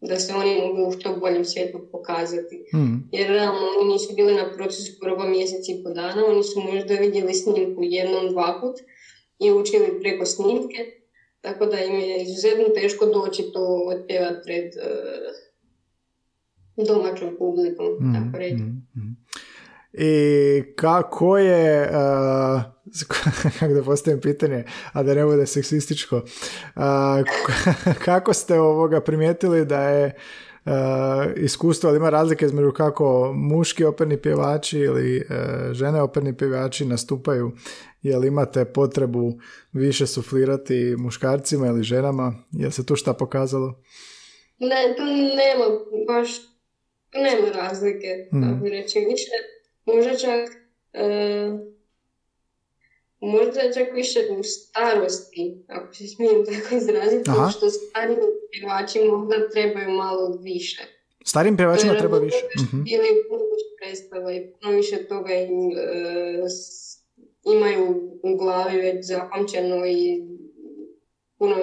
da se oni mogu u što boljem svijetu pokazati. mm Jer realno oni nisu bili na procesu prvo mjesec i po dana, oni su možda vidjeli snimku jednom, dva put i učili preko snimke, tako da im je izuzetno teško doći to otpjevati pred uh, domaćom publikom, mm, tako reći. Mm, mm. I kako je, uh, kako da postavim pitanje, a da ne bude seksističko, uh, kako ste ovoga primijetili da je uh, iskustvo, ali ima razlike između kako muški operni pjevači ili uh, žene operni pjevači nastupaju Jel imate potrebu više suflirati muškarcima ili ženama? Jel se tu šta pokazalo? Ne, tu nema baš nema razlike, mm. tako reći. Više, možda čak e, možda čak više u starosti, ako se smijem tako izraziti, Aha. što starim pjevači možda trebaju malo više. Starim pjevačima treba više. Mm-hmm. Ili puno više predstava i puno više toga im e, imaju u glavi već zapamćeno i puno,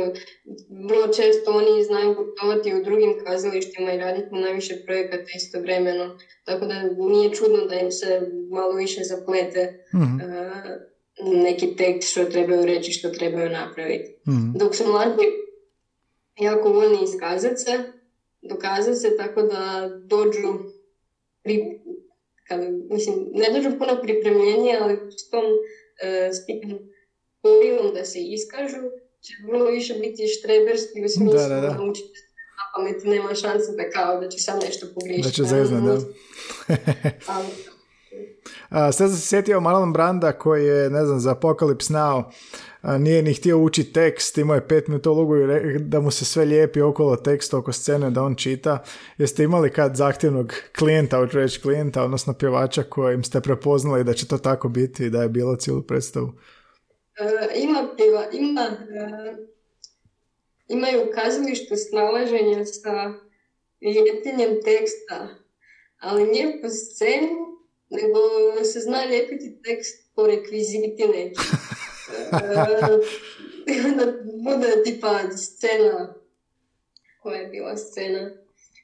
vrlo često oni znaju putovati u drugim kazalištima i raditi najviše projekata istovremeno, tako da nije čudno da im se malo više zaplete mm neki tekst što trebaju reći, što trebaju napraviti. mm Dok su mladi jako voljni iskazati se, dokazati se tako da dođu pri, kad, mislim, ne dođu puno pripremljenja, ali s tom e, s da se iskažu, će vrlo više biti štreberski u smislu da, da, da. naučiti na pamet, nema šanse da kao da će sam nešto pogriješiti. Da će zezna, da. ali, a, sad sam se sjetio Marlon Branda koji je, ne znam, za Apocalypse Now nije ni htio učiti tekst, imao je pet minuta ulogu da mu se sve lijepi okolo teksta, oko scene da on čita. Jeste imali kad zahtjevnog klijenta, hoću reći klijenta, odnosno pjevača kojim ste prepoznali da će to tako biti i da je bilo cijelu predstavu? Uh, ima, pjeva, ima uh, imaju u kazalištu snalaženja sa ljetinjem teksta, ali nije po sceni, nego se zna lijepiti tekst po rekviziti neki. I onda bude tipa scena, koja je bila scena?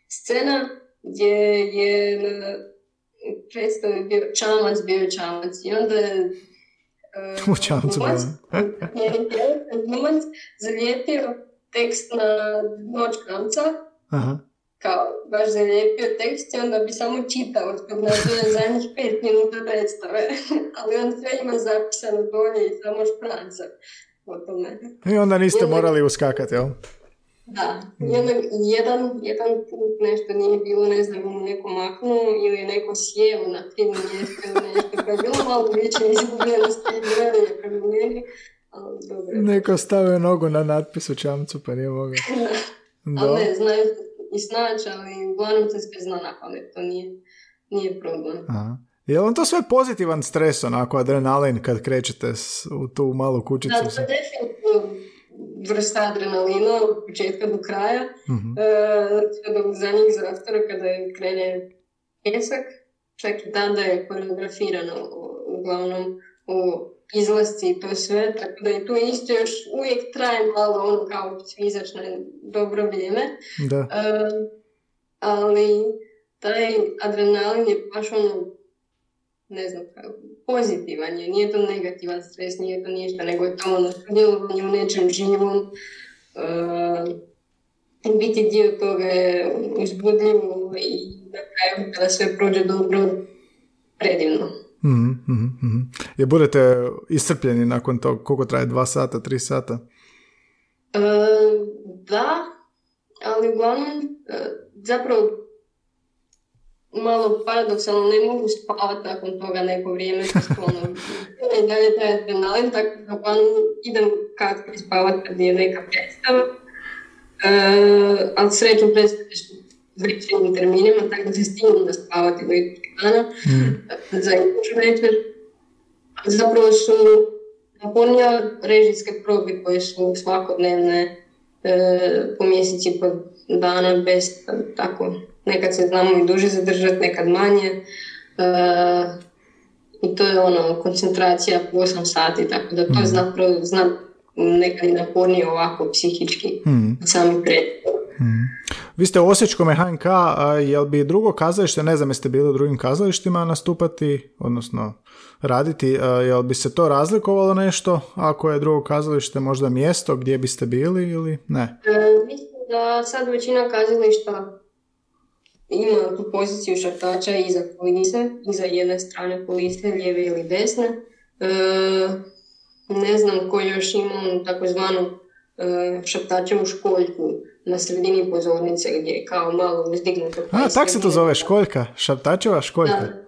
Scena gdje je na predstavi bio čamac, bio čamac. I onda je u čamcu glumac zalijepio tekst na noć kamca Aha kao baš zalijepio tekst i onda bi samo čitao od na zadnjih pet minuta predstave, ali on sve ima zapisano dolje i samo špranca o tome. I onda niste morali uskakati, jel? Da, onda jedan, jedan put nešto nije bilo, ne znam, u nekom maknu ili neko sjeo na tim mjestu ili nešto, pa je bilo malo više izgubljenosti i gledanje ali dobro. Neko stavio nogu na natpis u čamcu, pa nije mogao. ali ne, znaju i snaći, ali uglavnom se sve zna na pamet, to nije, nije problem. Aha. Je li on to sve pozitivan stres, onako adrenalin kad krećete u tu malu kućicu? Da, to definitivno vrsta adrenalina od početka do kraja, Mhm. e, do zadnjih zastora kada je krene pjesak, čak i tada je koreografirano uglavnom u izlasci i to sve, tako da je tu isto još uvijek traje malo ono kao svizač na dobro vrijeme, Da. e, ali taj adrenalin je baš ono ne znam kako, pozitivan je, nije to negativan stres, nije to ništa, nego je to ono sudjelovanje u nečem živom, e, biti dio toga je uzbudljivo i na kraju kada sve prođe dobro, predivno. Mhm, mhm, mhm. Je budete iscrpljeni nakon tog, koliko traje, dva sata, tri sata? E, da, ali uglavnom, e, zapravo malo paradoksalno ne mogu spavati nakon toga neko vrijeme, ono, i dalje taj adrenalin, tako da uglavnom idem kad spavati kad je neka predstava, e, ali srećom predstave su večernjim terminima, tako da se stignem da spavati do dana za iduću večer. Zapravo su napunija režijske probe koje su svakodnevne e, po mjeseci i po dana bez tako nekad se znamo i duže zadržati, nekad manje. E, I to je ono koncentracija po 8 sati, tako da to je zapravo znam nekad i napornije ovako psihički od sami pred. Vi ste u Osječkom HNK, jel bi drugo kazalište, ne znam jeste bili u drugim kazalištima nastupati, odnosno raditi, jel bi se to razlikovalo nešto ako je drugo kazalište možda mjesto gdje biste bili ili ne? E, mislim da sad većina kazališta ima tu poziciju šartača iza kulise, iza jedne strane kulise, lijeve ili desne. E, ne znam ko još ima onu takozvanu e, šaptačevu školjku na sredini pozornice gdje je kao malo uzdignuto. A, tak se to zove, školjka, šaptačeva školjka. Da.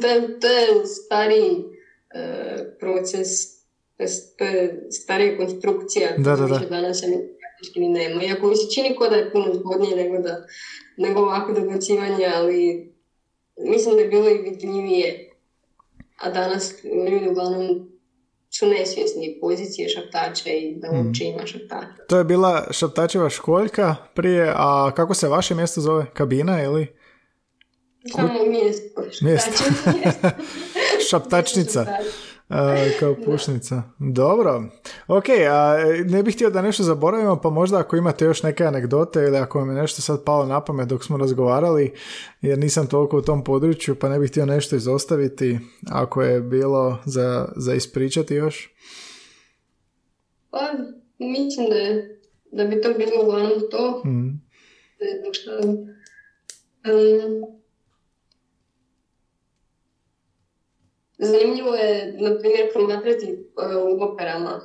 to, je, stariji e, proces, to je, starija konstrukcija. Da, da, da. Danas ni nema. Iako mi se čini ko da je puno zgodnije nego, da, nego ovako dobacivanje, ali mislim da je bilo i vidljivije. A danas ljudi uglavnom su nesvjesni pozicije šaptača i da uopće ima šaptača. To je bila šaptačeva školjka prije, a kako se vaše mjesto zove? Kabina ili? Samo mjesto. Šaptačevo mjesto. Šaptačnica. A, kao pušnica. Dobro. Ok, a ne bih htio da nešto zaboravimo, pa možda ako imate još neke anegdote ili ako vam je nešto sad palo na pamet dok smo razgovarali, jer nisam toliko u tom području, pa ne bih htio nešto izostaviti ako je bilo za, za ispričati još. Pa, mislim da, je, da bi to bilo uglavnom to. Ne znam šta. Um, zanimljivo je, na primjer, promatrati uh, u operama.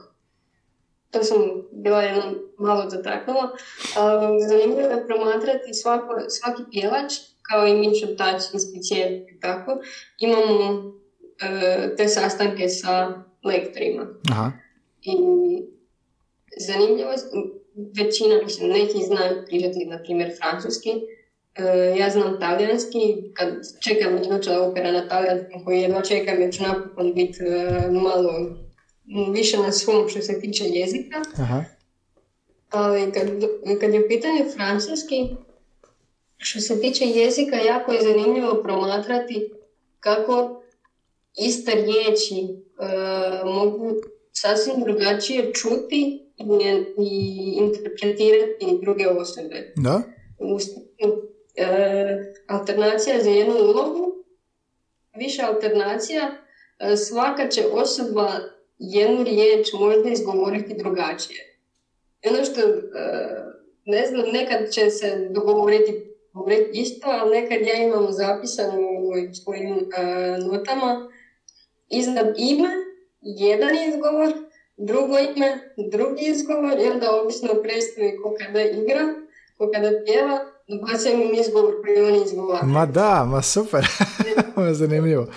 To sam bila jednom malo zataknula. Uh, zanimljivo je promatrati svako, svaki pjevač, kao i mi šaptač, inspicijent i tako. Imamo uh, te sastanke sa lektorima. Aha. I zanimljivo, je, većina, mislim, neki znaju pričati, na primjer, francuski. E, ja znam talijanski, kad čekam iduća opera na talijanskom, koji jedva čekam, jer ću napokon biti e, malo više na svom što se tiče jezika. Aha. Ali kad, kad je u pitanju francuski, što se tiče jezika, jako je zanimljivo promatrati kako iste riječi e, mogu sasvim drugačije čuti i, i interpretirati druge osobe. Da? U e, alternacija za jednu ulogu, više alternacija, e, svaka će osoba jednu riječ možda izgovoriti drugačije. Ono što, e, ne znam, nekad će se dogovoriti govoriti isto, ali nekad ja imam zapisano u svojim e, notama iznad ime, jedan izgovor, drugo ime, drugi izgovor i onda ovisno o predstavi ko kada igra, ko kada pjeva, dobacujem im izgovor koji oni izgovara. Ma da, ma super. Ovo je zanimljivo.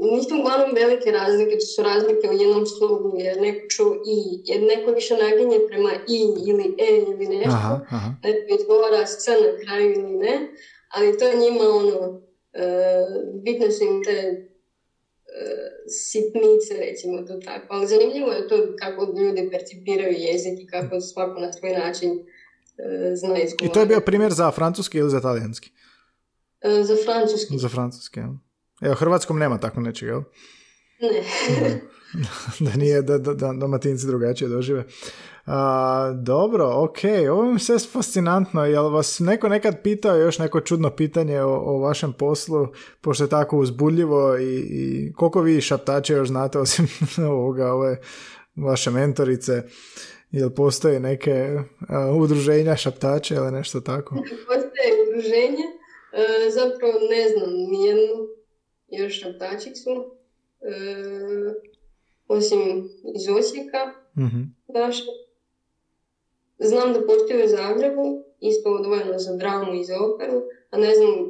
Nisu uglavnom velike razlike, to su razlike u jednom slogu, jer neko ču i, jer neko više naginje prema i ili e ili nešto, Aha, aha. neko izgovara s na kraju ili ne, ali to je njima ono, e, bitne su im te sitnice, recimo to tako. Ali zanimljivo je to kako ljudi percipiraju jezik i kako svako na svoj način e, zna izgovoriti. I to je bio primjer za francuski ili za talijanski? E, za francuski. Za francuski, ja. Evo, hrvatskom nema tako nečega, jel? Ne. da nije, da, da, da domatinci drugačije dožive. A, dobro, ok, ovo mi sve fascinantno. Jel vas neko nekad pitao još neko čudno pitanje o, o vašem poslu, pošto je tako uzbudljivo i, i koliko vi šaptače još znate osim ovoga, ove vaše mentorice? Jel postoje neke udruženja šaptače ili nešto tako? Postoje udruženje, e, zapravo ne znam nijednu još šaptačicu, e, osim iz Osijeka, mm Znam da postoji u Zagrebu, isto odvojeno za dramu i za operu, a ne znam, e,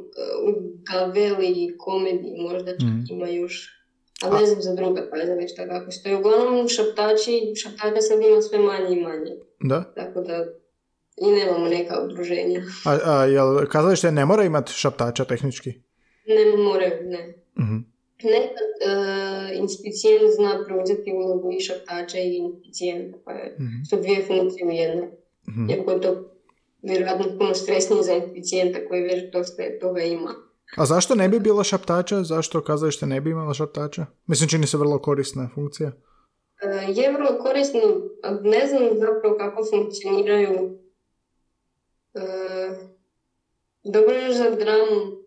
u Gaveli i komediji možda čak mm. ima još. A ne znam za druga kazališta kako stoji. Uglavnom šaptači, šaptača sad ima sve manje i manje. Da? Tako da i nemamo neka udruženja. A, a jel kazalište ne mora imati šaptača tehnički? Ne moraju, ne. mm Nekad uh, inspicijent zna preuzeti ulogu i šaptača i inspicijenta, pa je, mm su dvije funkcije u jednoj. Mm-hmm. Iako je to vjerojatno puno stresnije za inficijenta koji već dosta toga ima. A zašto ne bi bilo šaptača? Zašto kazalište ne bi imalo šaptača? Mislim, čini se vrlo korisna funkcija. Uh, je vrlo korisno, ne znam zapravo kako funkcioniraju. Uh, dobro je za dramu,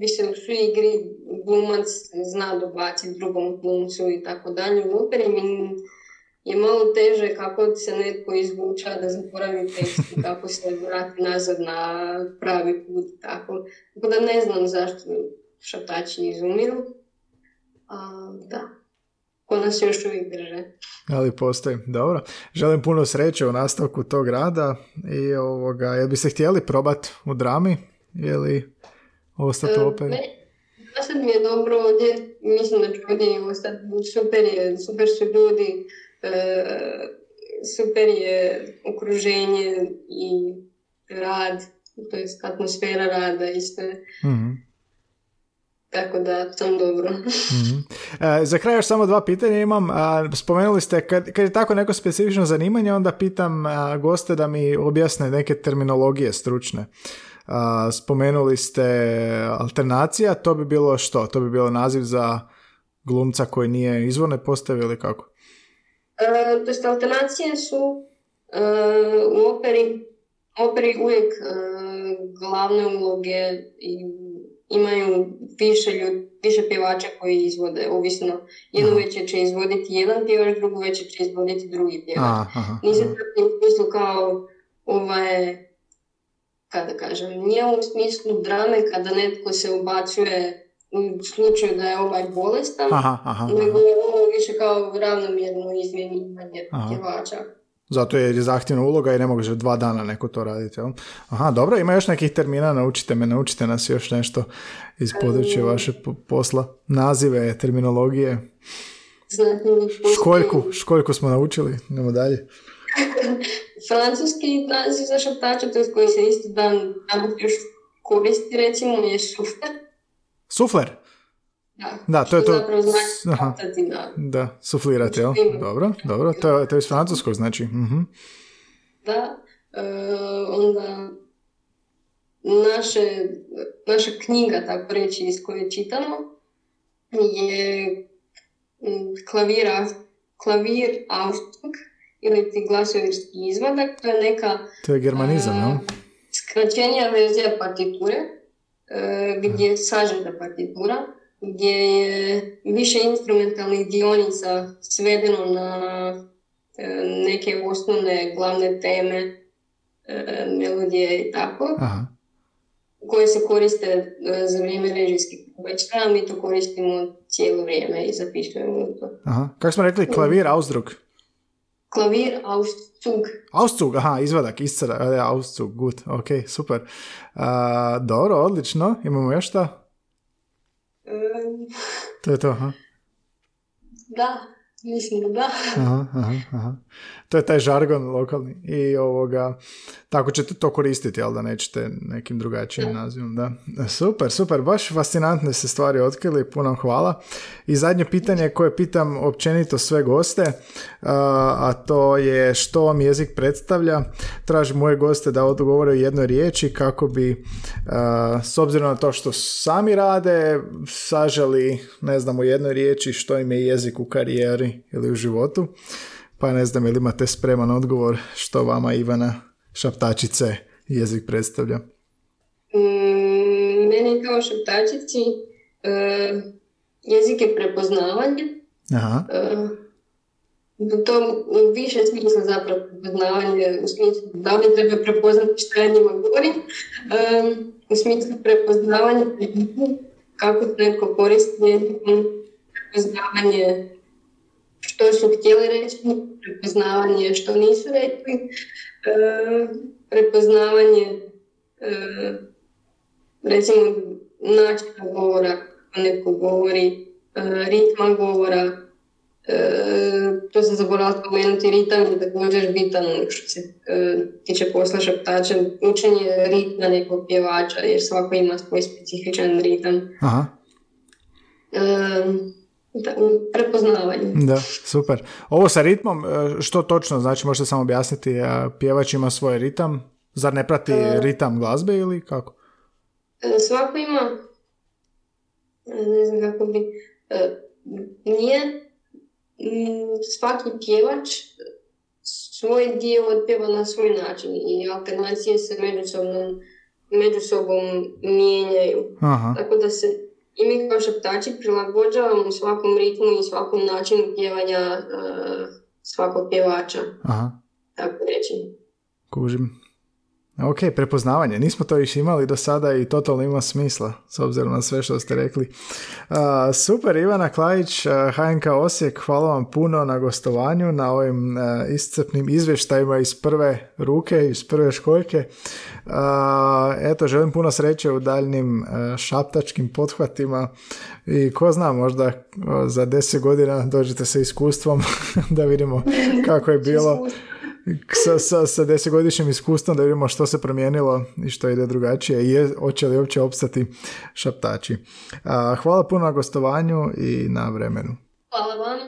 bi se u svoj igri glumac zna dobaciti drugom glumcu i tako dalje. U operi mi je malo teže kako se netko izvuča da zaboravi tekst i kako se vrati nazad na pravi put. Tako, tako da ne znam zašto šaptači izumiru. A, da, ko nas još uvijek drže. Ali postoji. Dobro. Želim puno sreće u nastavku tog rada i ovoga, jel bi se htjeli probati u drami ili ostati u e, operi? sad mi je dobro ovdje, mislim da ću ovdje ostati, super je, super su ljudi, super je okruženje i rad, to je atmosfera rada isto mm Tako da, sam dobro. mm za kraj još samo dva pitanja imam. spomenuli ste, kad, kad je tako neko specifično zanimanje, onda pitam goste da mi objasne neke terminologije stručne. spomenuli ste alternacija, to bi bilo što? To bi bilo naziv za glumca koji nije izvorne postave ili kako? E, to jest alternacije su e, u operi, operi uvijek e, glavne uloge i imaju više, ljudi, više pjevača koji izvode, ovisno. Jednu večer će izvoditi jedan pjevač, drugu večer će izvoditi drugi pjevač. Nisam tako u smislu kao ovaj, kada kažem, nije u smislu drame kada netko se ubacuje u slučaju da je ovaj bolestan, aha, aha, nego kao ravnomjerno izmjenjivanje pjevača. Zato je zahtjevna uloga i ne može dva dana neko to raditi. Jel? Aha, dobro, ima još nekih termina, naučite me, naučite nas još nešto iz područja vaše posla. Nazive, terminologije. školjku, školjku smo naučili, idemo dalje. Francuski naziv za šaptača, to je koji se isto dan, dan još koristi, recimo, je šufter. Sufler? Da, da to je to. Znači da. da, suflirati, jel? Dobro, dobro, to je, to je iz francuskog, znači. uh Da, uh, onda naše, naša knjiga, tako reći, iz koje čitamo, je klavira, klavir Austruk ili ti glasovirski izvadak, to je neka... To je germanizam, uh, Skraćenja verzija partiture, E, gdje je sažeta partitura, gdje je više instrumentalnih dionica svedeno na e, neke osnovne glavne teme, e, melodije i tako, Aha. koje se koriste za vrijeme režijskih a mi to koristimo cijelo vrijeme i zapisujemo to. Aha. Kako smo rekli, klavir, Ausdruck? Klavir, Auszug. Auszug, aha, izvadak, iscada, Auszug, good, ok, super. Uh, dobro, odlično, imamo još šta? To je to, aha. Da, mislim da da. Aha, aha, aha. To je taj žargon lokalni i ovoga, tako ćete to koristiti, ali da nećete nekim drugačijim nazivom, da. Super, super, baš fascinantne se stvari otkrili, puno hvala. I zadnje pitanje koje pitam općenito sve goste, a to je što vam jezik predstavlja. Tražim moje goste da odgovore u jednoj riječi kako bi, s obzirom na to što sami rade, saželi, ne znam, u jednoj riječi što im je jezik u karijeri ili u životu. Pa ne znam, ili imate spreman odgovor što vama Ivana šaptačice jezik predstavlja? Mm, meni kao šaptačici uh, jezik je prepoznavanje. Aha. Uh, to više smisla zapravo prepoznavanje u smislu da li treba prepoznati što ja njima govorim. Um, u smislu prepoznavanja kako neko koristi prepoznavanje što su htjeli reći, prepoznavanje što nisu rekli, e, prepoznavanje e, recimo načina govora kako neko govori, e, ritma govora, to se zaboravila spomenuti, ritam je također bitan što se tiče posla šaptača, učenje ritma nekog pjevača, jer svako ima svoj specifičan ritam. Aha prepoznavanje. Da, super. Ovo sa ritmom, e, što točno znači, možete samo objasniti, pjevač ima svoj ritam, zar ne prati e, ritam glazbe ili kako? E, svako ima, ne znam kako bi, nije svaki pjevač svoj dio otpjeva na svoj način i alternacije se međusobno, među sobom mijenjaju. Aha. Tako da se i mi kao šeptači prilagođavamo svakom ritmu i svakom načinu pjevanja uh, svakog pjevača. Aha. Tako reći. Kužim. Ok, prepoznavanje. Nismo to još imali do sada i totalno ima smisla, s obzirom na sve što ste rekli. Uh, super, Ivana Klajić, uh, HNK Osijek, hvala vam puno na gostovanju, na ovim uh, iscrpnim izvještajima iz prve ruke, iz prve školjke. Eto, želim puno sreće u daljnim šaptačkim pothvatima i ko zna, možda za deset godina dođete sa iskustvom da vidimo kako je bilo sa, sa, sa desetgodišnjim iskustvom da vidimo što se promijenilo i što ide drugačije i hoće li uopće opstati šaptači. hvala puno na gostovanju i na vremenu. Hvala vam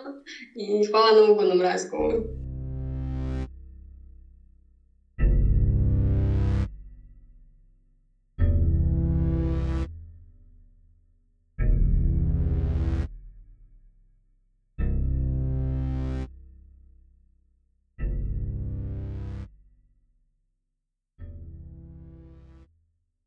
i hvala na ugodnom razgovoru.